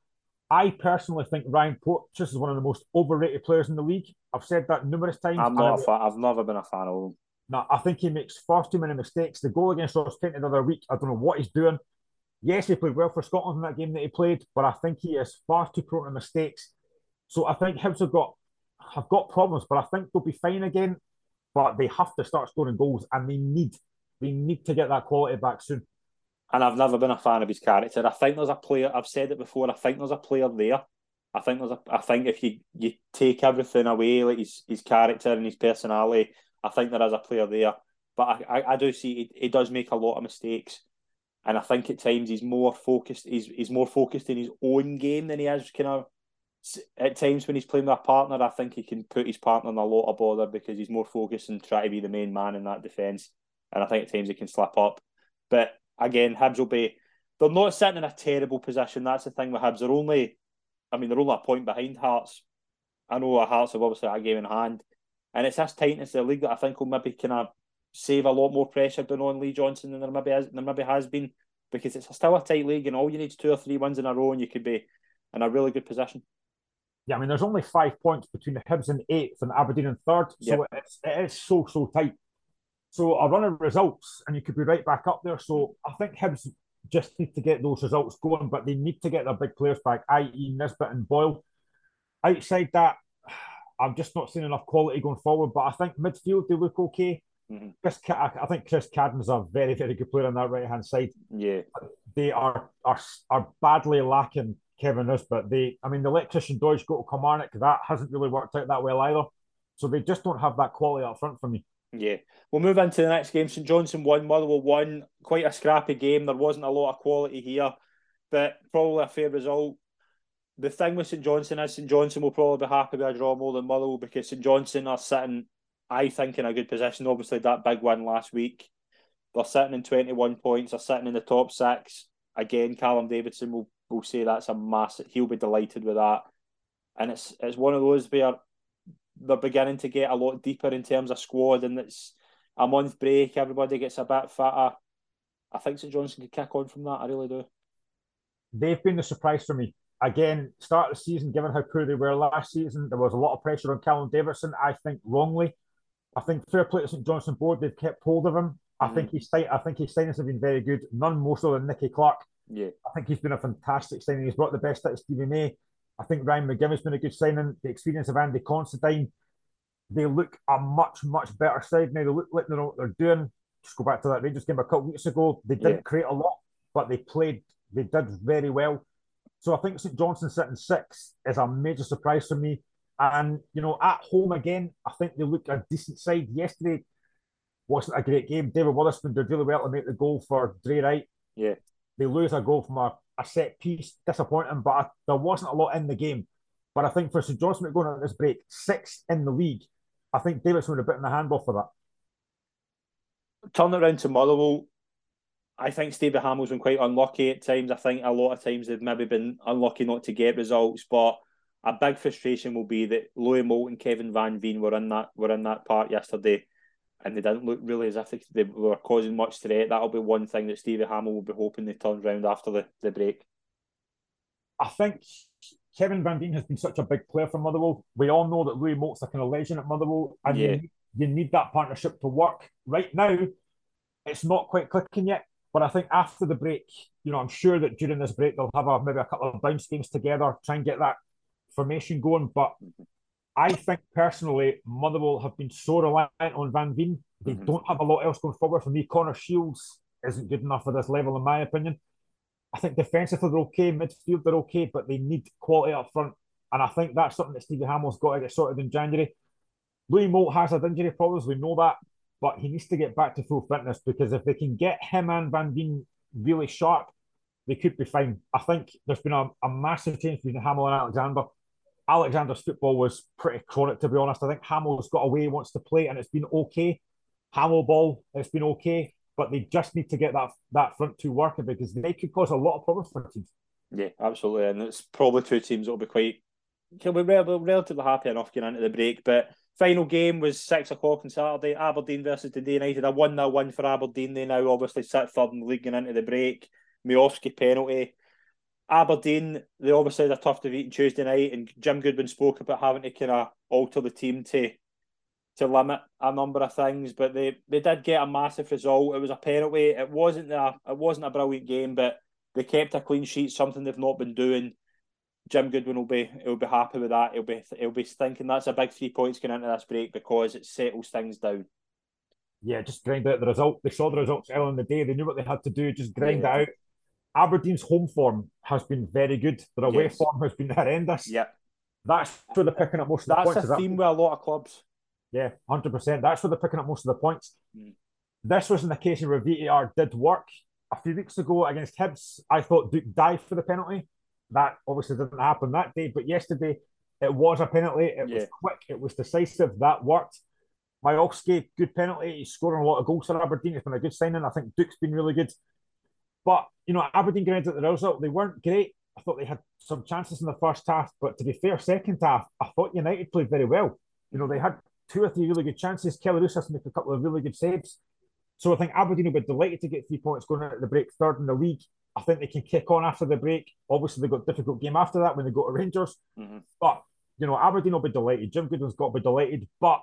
I personally think Ryan Porteous is one of the most overrated players in the league. I've said that numerous times. I'm not. Fa- I've never been a fan of him. No, I think he makes far too many mistakes. The goal against Ross County the other week, I don't know what he's doing. Yes, he played well for Scotland in that game that he played, but I think he is far too prone to mistakes. So I think Hibs have got have got problems, but I think they'll be fine again. But they have to start scoring goals, and they need they need to get that quality back soon and I've never been a fan of his character. I think there's a player. I've said it before. I think there's a player there. I think there's a. I think if you you take everything away, like his his character and his personality, I think there is a player there. But I I, I do see he, he does make a lot of mistakes, and I think at times he's more focused. He's he's more focused in his own game than he is kind of. At times when he's playing with a partner, I think he can put his partner in a lot of bother because he's more focused and try to be the main man in that defence. And I think at times he can slip up. But again, Hibs will be. They're not sitting in a terrible position. That's the thing with Hibs. They're only, I mean, they're only a point behind Hearts. I know Hearts have obviously a game in hand, and it's this tightness of the league that I think will maybe kind of save a lot more pressure down on Lee Johnson than there maybe has, there maybe has been because it's still a tight league, and all you need is two or three wins in a row, and you could be in a really good position. Yeah, I mean, there's only five points between the Hibs and eighth and Aberdeen and third, so yep. it's, it is so so tight. So a run of results, and you could be right back up there. So I think Hibs just need to get those results going, but they need to get their big players back, i.e. Nisbet and Boyle. Outside that, I'm just not seeing enough quality going forward. But I think midfield they look okay. Mm-hmm. Chris, I think Chris Cadden's a very, very good player on that right hand side. Yeah, they are are are badly lacking Kevin Nisbet. They, I mean, the electrician Doidge go to Kilmarnock. That hasn't really worked out that well either. So they just don't have that quality up front for me. Yeah. We'll move into the next game. St Johnstone won, Motherwell won. Quite a scrappy game. There wasn't a lot of quality here, but probably a fair result. The thing with St Johnstone is St Johnstone will probably be happy with a draw more than Motherwell because St Johnstone are sitting I think, in a good position. Obviously, that big win last week. They're sitting in 21 points. They're sitting in the top six. Again, Callum Davidson will, will say that's a massive. He'll be delighted with that. And it's it's one of those where they're beginning to get a lot deeper in terms of squad, and it's a month break. Everybody gets a bit fatter. I think St Johnstone could kick on from that. I really do. They've been the surprise for me. Again, start of the season, given how poor they were last season, there was a lot of pressure on Callum Davidson. I think wrongly. I think fair play to St Johnstone board. They've kept hold of him. I mm think he's I think his signings have been very good. None more so than Nicky Clark. Yeah, I think he's been a fantastic signing. He's brought the best out of Stevie May. I think Ryan McGinn's been a good signing. The experience of Andy Considine. They look a much much better side now. They look like they know what they're doing. Just go back to that Rangers game a couple weeks ago. They didn't yeah. create a lot, but they played. They did very well. So I think St Johnstone sitting six is a major surprise for me. And you know, at home again, I think they look a decent side. Yesterday wasn't a great game. David Wotherspoon did really well to make the goal for Drey Wright. Yeah, they lose a goal from a, a set piece, disappointing. But I, there wasn't a lot in the game. But I think for St Johnstone going on this break, sixth in the league, I think Davidson would have bitten the handball for that. Turn it around to Motherwell. I think Stevie Hammell's been quite unlucky at times. I think a lot of times they've maybe been unlucky not to get results, but a big frustration will be that Louis Moult and Kevin Van Veen were in that were in that part yesterday, and they didn't look really as if they, they were causing much threat. That'll be one thing that Stevie Hammell will be hoping they turn around after the, the break. I think Kevin Van Veen has been such a big player for Motherwell. We all know that Louis Moult's a kind of legend at Motherwell, and yeah. you, you need that partnership to work. Right now, it's not quite clicking yet. But I think after the break, you know, I'm sure that during this break they'll have a, maybe a couple of bounce games together, try and get that formation going. But mm-hmm. I think personally, Motherwell have been so reliant on Van Veen. They mm-hmm. don't have a lot else going forward for me. Connor Shields isn't good enough for this level, in my opinion. I think defensively they're okay, midfield they're okay, but they need quality up front. And I think that's something that Stevie Hammell's got to get sorted in January. Louis Moult has had injury problems, we know that but he needs to get back to full fitness because if they can get him and Van Veen really sharp, they could be fine. I think there's been a, a massive change between Hammell and Alexander. Alexander's football was pretty chronic, to be honest. I think Hammell's got away, wants to play, and it's been okay. Hammell ball, it's been okay, but they just need to get that that front two working because they could cause a lot of problems for teams. Yeah, absolutely, and it's probably two teams that will be quite. Can we relatively happy enough getting into the break, but Final game was six o'clock on Saturday. Aberdeen versus Dundee United. A one 0 win for Aberdeen. They now obviously sit third in the league and into the break. Miovski penalty. Aberdeen, they obviously had a tough defeat on Tuesday night, and Jim Goodwin spoke about having to kind of alter the team to to limit a number of things, but they, they did get a massive result. It was a penalty. It wasn't a it wasn't a brilliant game, but they kept a clean sheet, something they've not been doing. Jim Goodwin will be he'll be happy with that. He'll be he'll be thinking that's a big three points going into this break because it settles things down. Yeah, just grind out the result. They saw the results early in the day. They knew what they had to do. Just grind yeah. it out. Aberdeen's home form has been very good. Their away yes. form has been horrendous. Yeah, that's where they're picking up most of the points. That's a theme with a lot of clubs. Yeah, hundred percent. That's where they're picking up most of the points. Mm. This was in the case where VAR did work. A few weeks ago against Hibs, I thought Duk dived for the penalty. That obviously didn't happen that day, but yesterday it was a penalty. It yeah. was quick. It was decisive. That worked. Miovski, good penalty. He's scoring a lot of goals for Aberdeen. It's been a good signing. I think Duk's been really good. But, you know, Aberdeen granted the result. They weren't great. I thought they had some chances in the first half. But to be fair, second half, I thought United played very well. You know, they had two or three really good chances. Has to make a couple of really good saves. So I think Aberdeen will be delighted to get three points going out the break, third in the league. I think they can kick on after the break. Obviously, they've got a difficult game after that when they go to Rangers. Mm-hmm. But, you know, Aberdeen will be delighted. Jim Goodwin's got to be delighted. But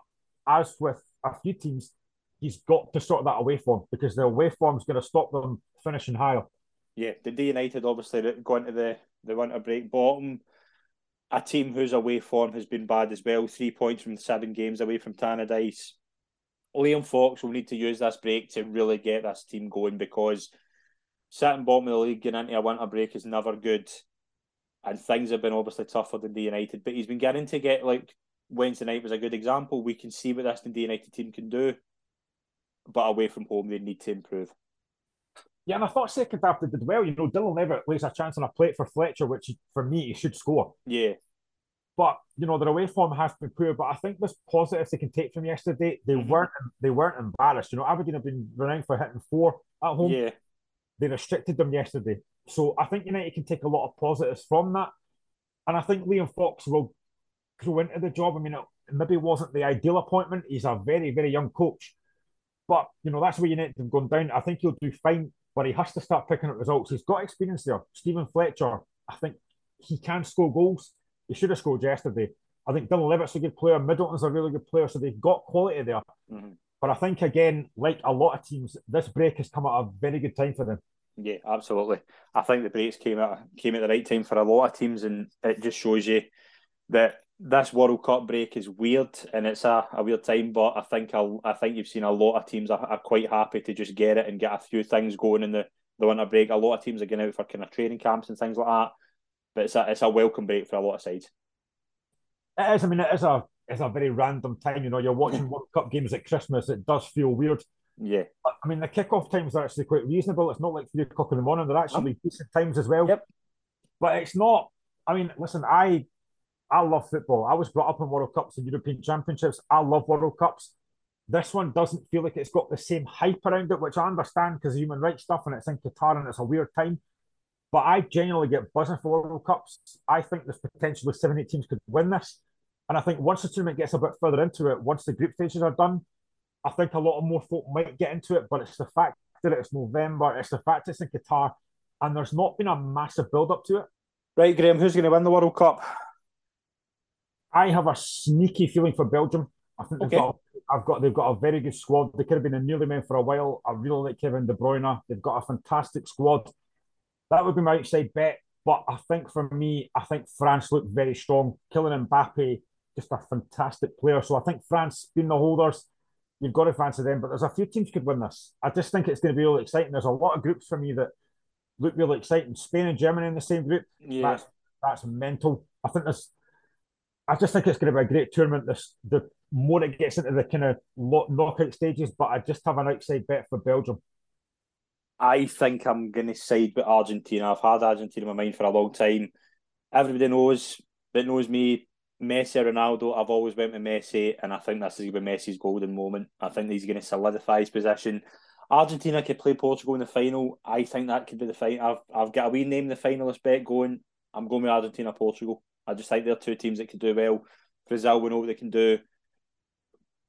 as with a few teams, he's got to sort that away form because the away form is going to stop them finishing higher. Yeah, the D United obviously going to the, the winter break bottom. A team whose away form has been bad as well. Three points from seven games away from Tannadice. Liam Fox will need to use this break to really get this team going because sitting bottom of the league getting into a winter break is never good. And things have been obviously tougher than the United, but he's been getting to get like Wednesday night was a good example. We can see what this Dundee United team can do, but away from home they need to improve. Yeah, and I thought second half they did well. You know, Dylan Levitt lays a chance on a plate for Fletcher, which for me he should score. Yeah. But you know their away form has been poor. But I think there's positives they can take from yesterday. They mm-hmm. weren't they weren't embarrassed. You know Aberdeen have been renowned for hitting four at home. Yeah. They restricted them yesterday. So I think United can take a lot of positives from that. And I think Liam Fox will grow into the job. I mean, it maybe wasn't the ideal appointment. He's a very, very young coach. But, you know, that's where United have gone down. I think he'll do fine, but he has to start picking up results. He's got experience there. Stephen Fletcher, I think he can score goals. He should have scored yesterday. I think Dylan Levitt's a good player. Middleton's a really good player. So they've got quality there. Mm-hmm. But I think, again, like a lot of teams, this break has come at a very good time for them. Yeah, absolutely. I think the breaks came at came at the right time for a lot of teams, and it just shows you that this World Cup break is weird and it's a, a weird time. But I think I, I think you've seen a lot of teams are, are quite happy to just get it and get a few things going in the, the winter break. A lot of teams are getting out for kind of training camps and things like that. But it's a it's a welcome break for a lot of sides. It is. I mean, it is a it's a very random time. You know, you're watching World Cup games at Christmas. It does feel weird. Yeah. But, I mean, the kickoff times are actually quite reasonable. It's not like three o'clock in the morning. They're actually decent times as well. Yep. But it's not. I mean, listen, I I love football. I was brought up in World Cups and European Championships. I love World Cups. This one doesn't feel like it's got the same hype around it, which I understand because human rights stuff and it's in Qatar and it's a weird time. But I genuinely get buzzing for World Cups. I think there's potentially seven, eight teams could win this. And I think once the tournament gets a bit further into it, once the group stages are done, I think a lot of more folk might get into it, but it's the fact that it's November, it's the fact it's in Qatar, and there's not been a massive build up to it. Right, Graham, who's going to win the World Cup? I have a sneaky feeling for Belgium. I think they've got I've got they've got a very good squad. They could have been a nearly men for a while. I really like Kevin De Bruyne. They've got a fantastic squad. That would be my outside bet. But I think for me, I think France look very strong. Kylian Mbappe, just a fantastic player. So I think France being the holders, you've got to fancy them. But there's a few teams could win this. I just think it's going to be really exciting. There's a lot of groups for me that look really exciting. Spain and Germany in the same group. Yeah. That's, that's mental. I think there's. I just think it's going to be a great tournament. This the more it gets into the kind of knockout stages, but I just have an outside bet for Belgium. I think I'm going to side with Argentina. I've had Argentina in my mind for a long time. Everybody knows that knows me Messi Ronaldo, I've always went with Messi, and I think this is going to be Messi's golden moment. I think he's going to solidify his position. Argentina could play Portugal in the final. I think that could be the final. I've I've got a wee name the finalist bet going. I'm going with Argentina, Portugal. I just think they're two teams that can do well. Brazil, we know what they can do.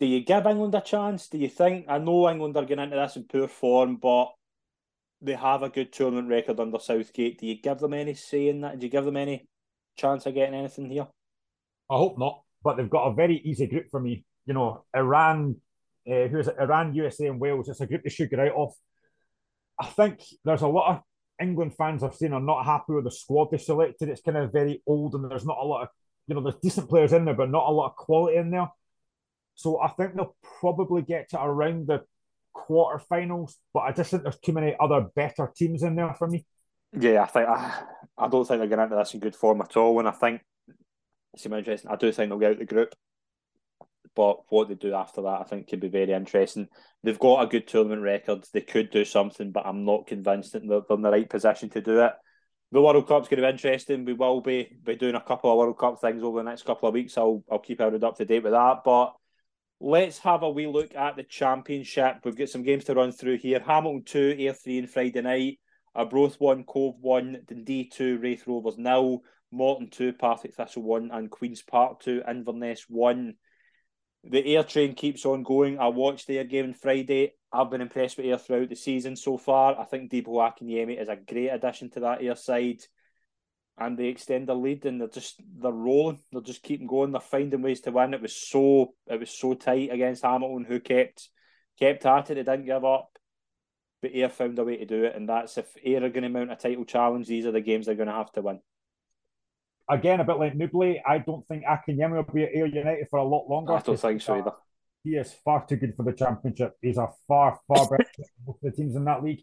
Do you give England a chance? Do you think? I know England are getting into this in poor form, but they have a good tournament record under Southgate. Do you give them any say in that? Do you give them any chance of getting anything here? I hope not. But they've got a very easy group for me. You know, Iran, uh, who is it? Iran, USA, and Wales. It's a group they should get out of. I think there's a lot of England fans I've seen are not happy with the squad they selected. It's kind of very old, and there's not a lot of you know there's decent players in there, but not a lot of quality in there. So I think they'll probably get to around the quarterfinals, but I just think there's too many other better teams in there for me. Yeah, I think I, I don't think they're getting into this in good form at all. And I think it's interesting. I do think they'll get out the group, but what they do after that, I think, could be very interesting. They've got a good tournament record. They could do something, but I'm not convinced that they're, in the right position to do it. The World Cup's going to be interesting. We will be, be doing a couple of World Cup things over the next couple of weeks. I'll I'll keep everyone up to date with that. But let's have a wee look at the championship. We've got some games to run through here. Hamilton two, Ayr three, and Friday night. Arbroath one, Cove one, Dundee two, Raith Rovers nil. Morton 2, Partick Thistle 1, and Queen's Park 2, Inverness 1. The Ayr train keeps on going. I watched their game on Friday. I've been impressed with Ayr throughout the season so far. I think Dipo Akinyemi is a great addition to that Ayr side. And they extend their lead and they're just they're rolling. They're just keeping going. They're finding ways to win. It was so it was so tight against Hamilton who kept kept at it, they didn't give up. But Ayr found a way to do it, and that's if Ayr are going to mount a title challenge, these are the games they're going to have to win again, a bit like Nouble, I don't think Akinyemi will be at Ayr United for a lot longer. I don't think so uh, either. He is far too good for the championship. He's a far, far better than the teams in that league.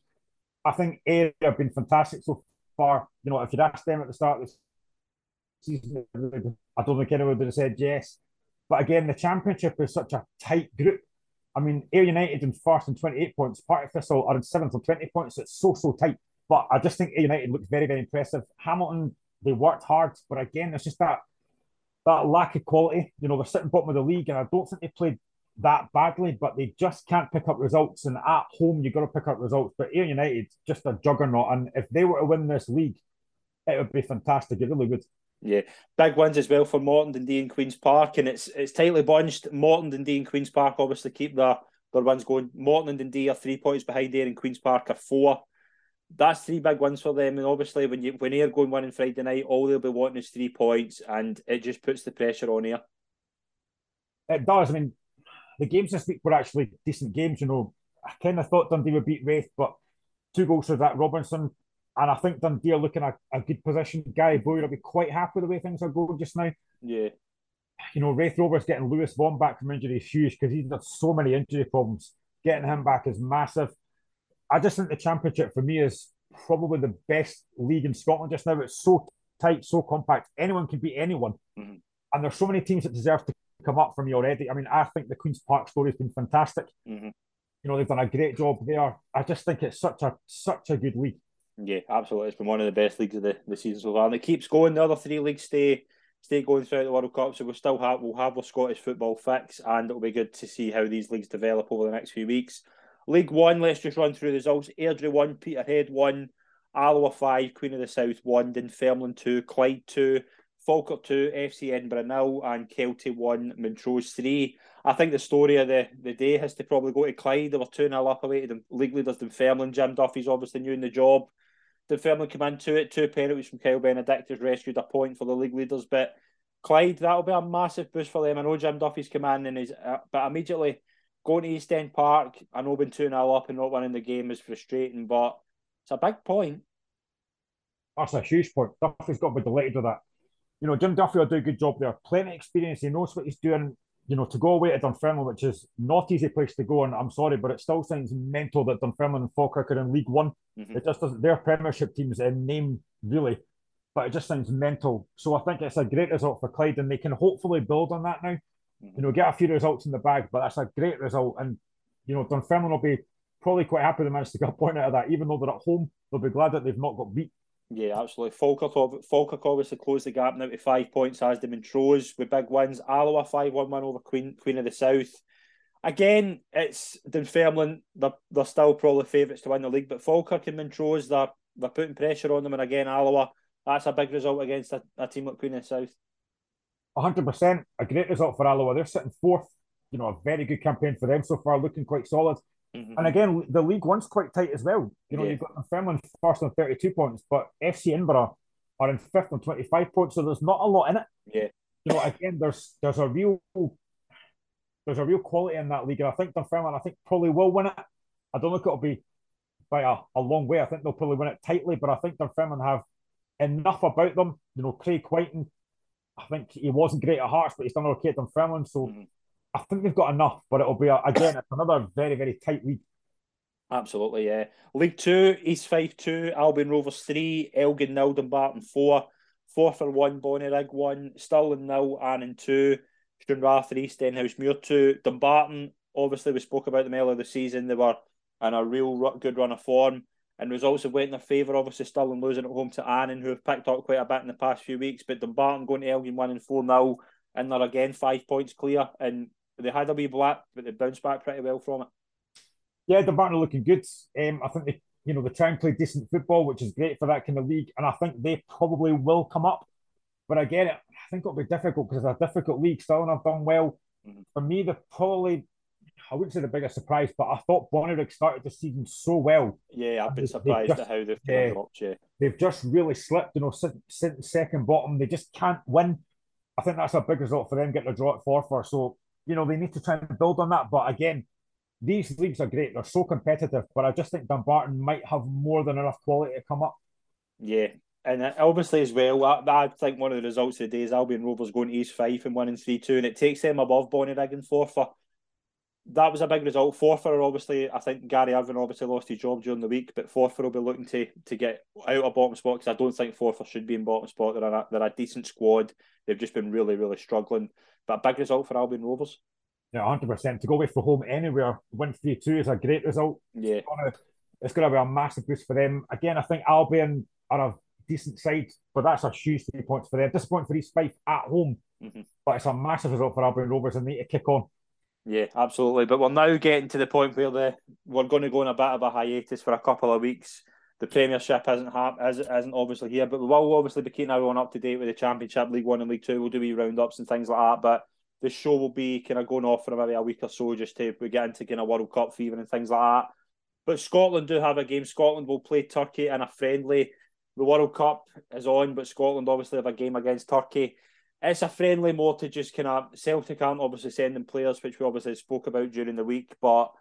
I think Ayr have been fantastic so far. You know, if you'd asked them at the start of the season, I don't think anyone would have said yes. But again, the championship is such a tight group. I mean, Ayr United in first and 28 points, Partick Thistle are in seventh and 20 points. It's so, so tight. But I just think Ayr United looks very, very impressive. Hamilton they worked hard, but again, it's just that that lack of quality. You know, they're sitting bottom of the league, and I don't think they played that badly, but they just can't pick up results. And at home, you've got to pick up results. But Ayr United, just a juggernaut. And if they were to win this league, it would be fantastic. It really would. Yeah, big wins as well for Morton and Queens Park, and it's it's tightly bunched. Morton and Queens Park obviously keep their their wins going. Morton and Dundee are three points behind there, and Queens Park are four. That's three big wins for them, and obviously when you when they're going winning Friday night, all they'll be wanting is three points, and it just puts the pressure on here. It does. I mean, the games this week were actually decent games. You know, I kind of thought Dundee would beat Raith, but two goals for that Robinson and I think Dundee are looking at a good position. Gary Bowyer will be quite happy with the way things are going just now. Yeah. You know, Raith Rovers getting Lewis Vaughan back from injury is huge because he's got so many injury problems. Getting him back is massive. I just think the championship for me is probably the best league in Scotland just now. It's so tight, so compact. Anyone can beat anyone. Mm-hmm. And there's so many teams that deserve to come up for me already. I mean, I think the Queen's Park story has been fantastic. Mm-hmm. You know, they've done a great job there. I just think it's such a such a good league. Yeah, absolutely. It's been one of the best leagues of the, the season so far, and it keeps going. The other three leagues stay stay going throughout the World Cup, so we'll still have we'll have our Scottish football fix, and it'll be good to see how these leagues develop over the next few weeks. League One, let's just run through the results. Airdrie one, Peterhead one, Alloa five, Queen of the South one, Dunfermline two, Clyde two, Falkirk two, FC Edinburgh nil, and Kelty one, Montrose three. I think the story of the, the day has to probably go to Clyde. They were 2 0 up away to the league leaders Dunfermline. Jim Duffy's obviously new in the job. Dunfermline come into it, two penalties from Kyle Benedictus has rescued a point for the league leaders. But Clyde, that'll be a massive boost for them. I know Jim Duffy's commanding his, uh, but immediately going to East End Park, I know being 2 0 up and not winning the game is frustrating, but it's a big point. That's a huge point. Duffy's got to be delighted with that. You know, Jim Duffy will do a good job there. Plenty of experience. He knows what he's doing you know, to go away to Dunfermline, which is not easy place to go, and I'm sorry, but it still sounds mental that Dunfermline and Falkirk are in League One. Mm-hmm. It just doesn't. Their Premiership teams in name really, but it just sounds mental. So I think it's a great result for Clyde, and they can hopefully build on that now. You know, get a few results in the bag, but that's a great result, and you know, Dunfermline will be probably quite happy they managed to get a point out of that, even though they're at home. They'll be glad that they've not got beat. Yeah, absolutely. Falkirk, Falkirk obviously closed the gap now to five points as the Montrose with big wins. Alloa 5 1 1 over Queen Queen of the South. Again, it's Dunfermline, they're, they're still probably favourites to win the league, but Falkirk and Montrose, they're, they're putting pressure on them. And again, Alloa, that's a big result against a, a team like Queen of the South. 100%. A great result for Alloa. They're sitting fourth. You know, a very good campaign for them so far, looking quite solid. Mm-hmm. And again, the League One's quite tight as well. You know, yeah. you've got Dunfermline first on 32 points, but FC Edinburgh are in fifth on 25 points, so there's not a lot in it. Yeah. You know, again, there's there's a real there's a real quality in that league, and I think Dunfermline, I think, probably will win it. I don't think it'll be by a, a long way. I think they'll probably win it tightly, but I think Dunfermline have enough about them. You know, Craig Wighton, I think he wasn't great at Hearts, but he's done okay at Dunfermline, so mm-hmm. I think they've got enough, but it'll be a, again it's another very very tight league. Absolutely, yeah. League Two, East Fife two, Albion Rovers three, Elgin nil, Dumbarton four, Forfar one, Bonnyrigg one, Stirling nil, Annan two, Stranraer three, Stenhousemuir two, Dumbarton. Obviously, we spoke about them earlier the season. They were in a real good run of form, and results have went in their favour. Obviously, Stirling losing at home to Annan, who have picked up quite a bit in the past few weeks, but Dumbarton going to Elgin winning four 0 and they're again five points clear. And they had a wee blip, but they bounced back pretty well from it. Yeah, the are looking good. Um, I think they, you know, they try and play decent football, which is great for that kind of league, and I think they probably will come up. But again, I think it'll be difficult because it's a difficult league. Stirling I've done well. Mm-hmm. For me, the probably I wouldn't say the biggest surprise, but I thought Bonnyrigg started the season so well. Yeah, I've been surprised just, at how they've uh, dropped. Yeah, they've just really slipped. You know, since second bottom, they just can't win. I think that's a big result for them getting a draw at Forfar. So you know, they need to try and build on that. But again, these leagues are great. They're so competitive, but I just think Dumbarton might have more than enough quality to come up. Yeah. And obviously, as well, I, I think one of the results of the day is Albion Rovers going to East Fife and winning 3 2, and it takes them above Bonnyrigg and Forfar. That was a big result. Forfar, obviously, I think Gary Irvine obviously lost his job during the week, but Forfar will be looking to to get out of bottom spot because I don't think Forfar should be in bottom spot. They're a, they're a decent squad. They've just been really, really struggling. But a big result for Albion Rovers. Yeah, hundred percent. To go away from home anywhere, win three two is a great result. Yeah, it's going to, be a massive boost for them. Again, I think Albion are a decent side, but that's a huge three points for them. Disappointing for East Fife at home. mm-hmm. but it's a massive result for Albion Rovers and they need to kick on. Yeah, absolutely. But we're now getting to the point where the we're going to go on a bit of a hiatus for a couple of weeks. The Premiership isn't hap- isn't obviously here, but we will obviously be keeping everyone up to date with the Championship, League One, and League Two. We'll do wee roundups and things like that. But the show will be kind of going off for maybe a week or so, just to we get into kind of World Cup fever and things like that. But Scotland do have a game. Scotland will play Turkey in a friendly. The World Cup is on, but Scotland obviously have a game against Turkey it's a friendly more to just kind of Celtic aren't obviously sending players, which we obviously spoke about during the week, but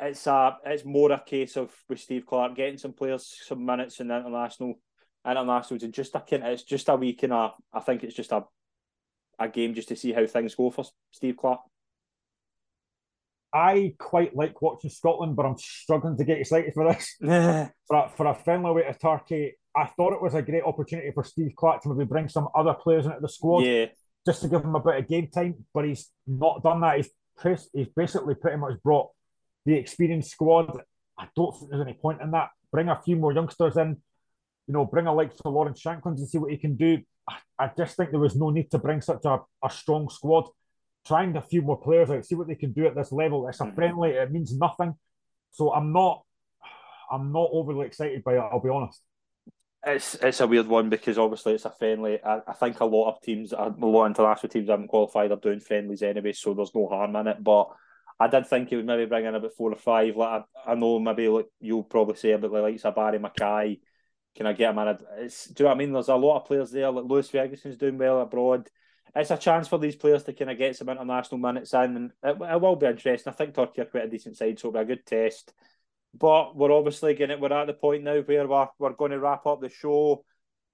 it's a it's more a case of with Steve Clarke getting some players some minutes in the international internationals and just a kind it's just a week and a I think it's just a a game just to see how things go for Steve Clarke. I quite like watching Scotland, but I'm struggling to get excited for this. for, a, for a friendly away to Turkey, I thought it was a great opportunity for Steve Clarke to maybe bring some other players into the squad. Yeah. Just to give him a bit of game time, but he's not done that. He's he's basically pretty much brought the experienced squad. I don't think there's any point in that. Bring a few more youngsters in, you know, bring a like to Lawrence Shankland and see what he can do. I, I just think there was no need to bring such a, a strong squad. Trying a few more players out, see what they can do at this level. It's a mm-hmm. friendly, it means nothing. So I'm not I'm not overly excited by it, I'll be honest. It's it's a weird one because obviously it's a friendly. I, I think a lot of teams, uh, a lot of international teams haven't qualified. They're doing friendlies anyway, so there's no harm in it. But I did think he would maybe bring in about four or five. Like I, I know maybe like you'll probably say about the likes of Barrie McKay. Can I get him in? A, it's, do you know what I mean? There's a lot of players there. Like Lewis Ferguson's doing well abroad. It's a chance for these players to kind of get some international minutes in, and it, it will be interesting. I think Turkey are quite a decent side, so it'll be a good test. But we're obviously getting it. we're at the point now where we're, we're going to wrap up the show.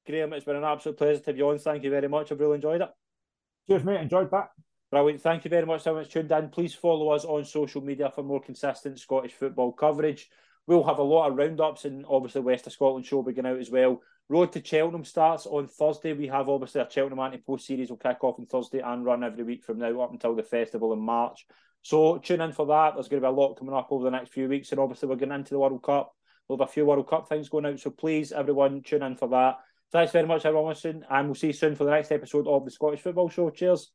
Graham, it's been an absolute pleasure to have you on. Thank you very much. I've really enjoyed it. Cheers, mate. Enjoyed that. Brilliant. Thank you very much, everyone that's tuned in. Please follow us on social media for more consistent Scottish football coverage. We'll have a lot of roundups and obviously West of Scotland show beginning out as well. Road to Cheltenham starts on Thursday. We have obviously a Cheltenham anti post series will kick off on Thursday and run every week from now up until the festival in March. So tune in for that. There's going to be a lot coming up over the next few weeks, and obviously we're getting into the World Cup. We'll have a few World Cup things going out. So please, everyone, tune in for that. Thanks very much, everyone, listening, and we'll see you soon for the next episode of the Scottish Football Show. Cheers.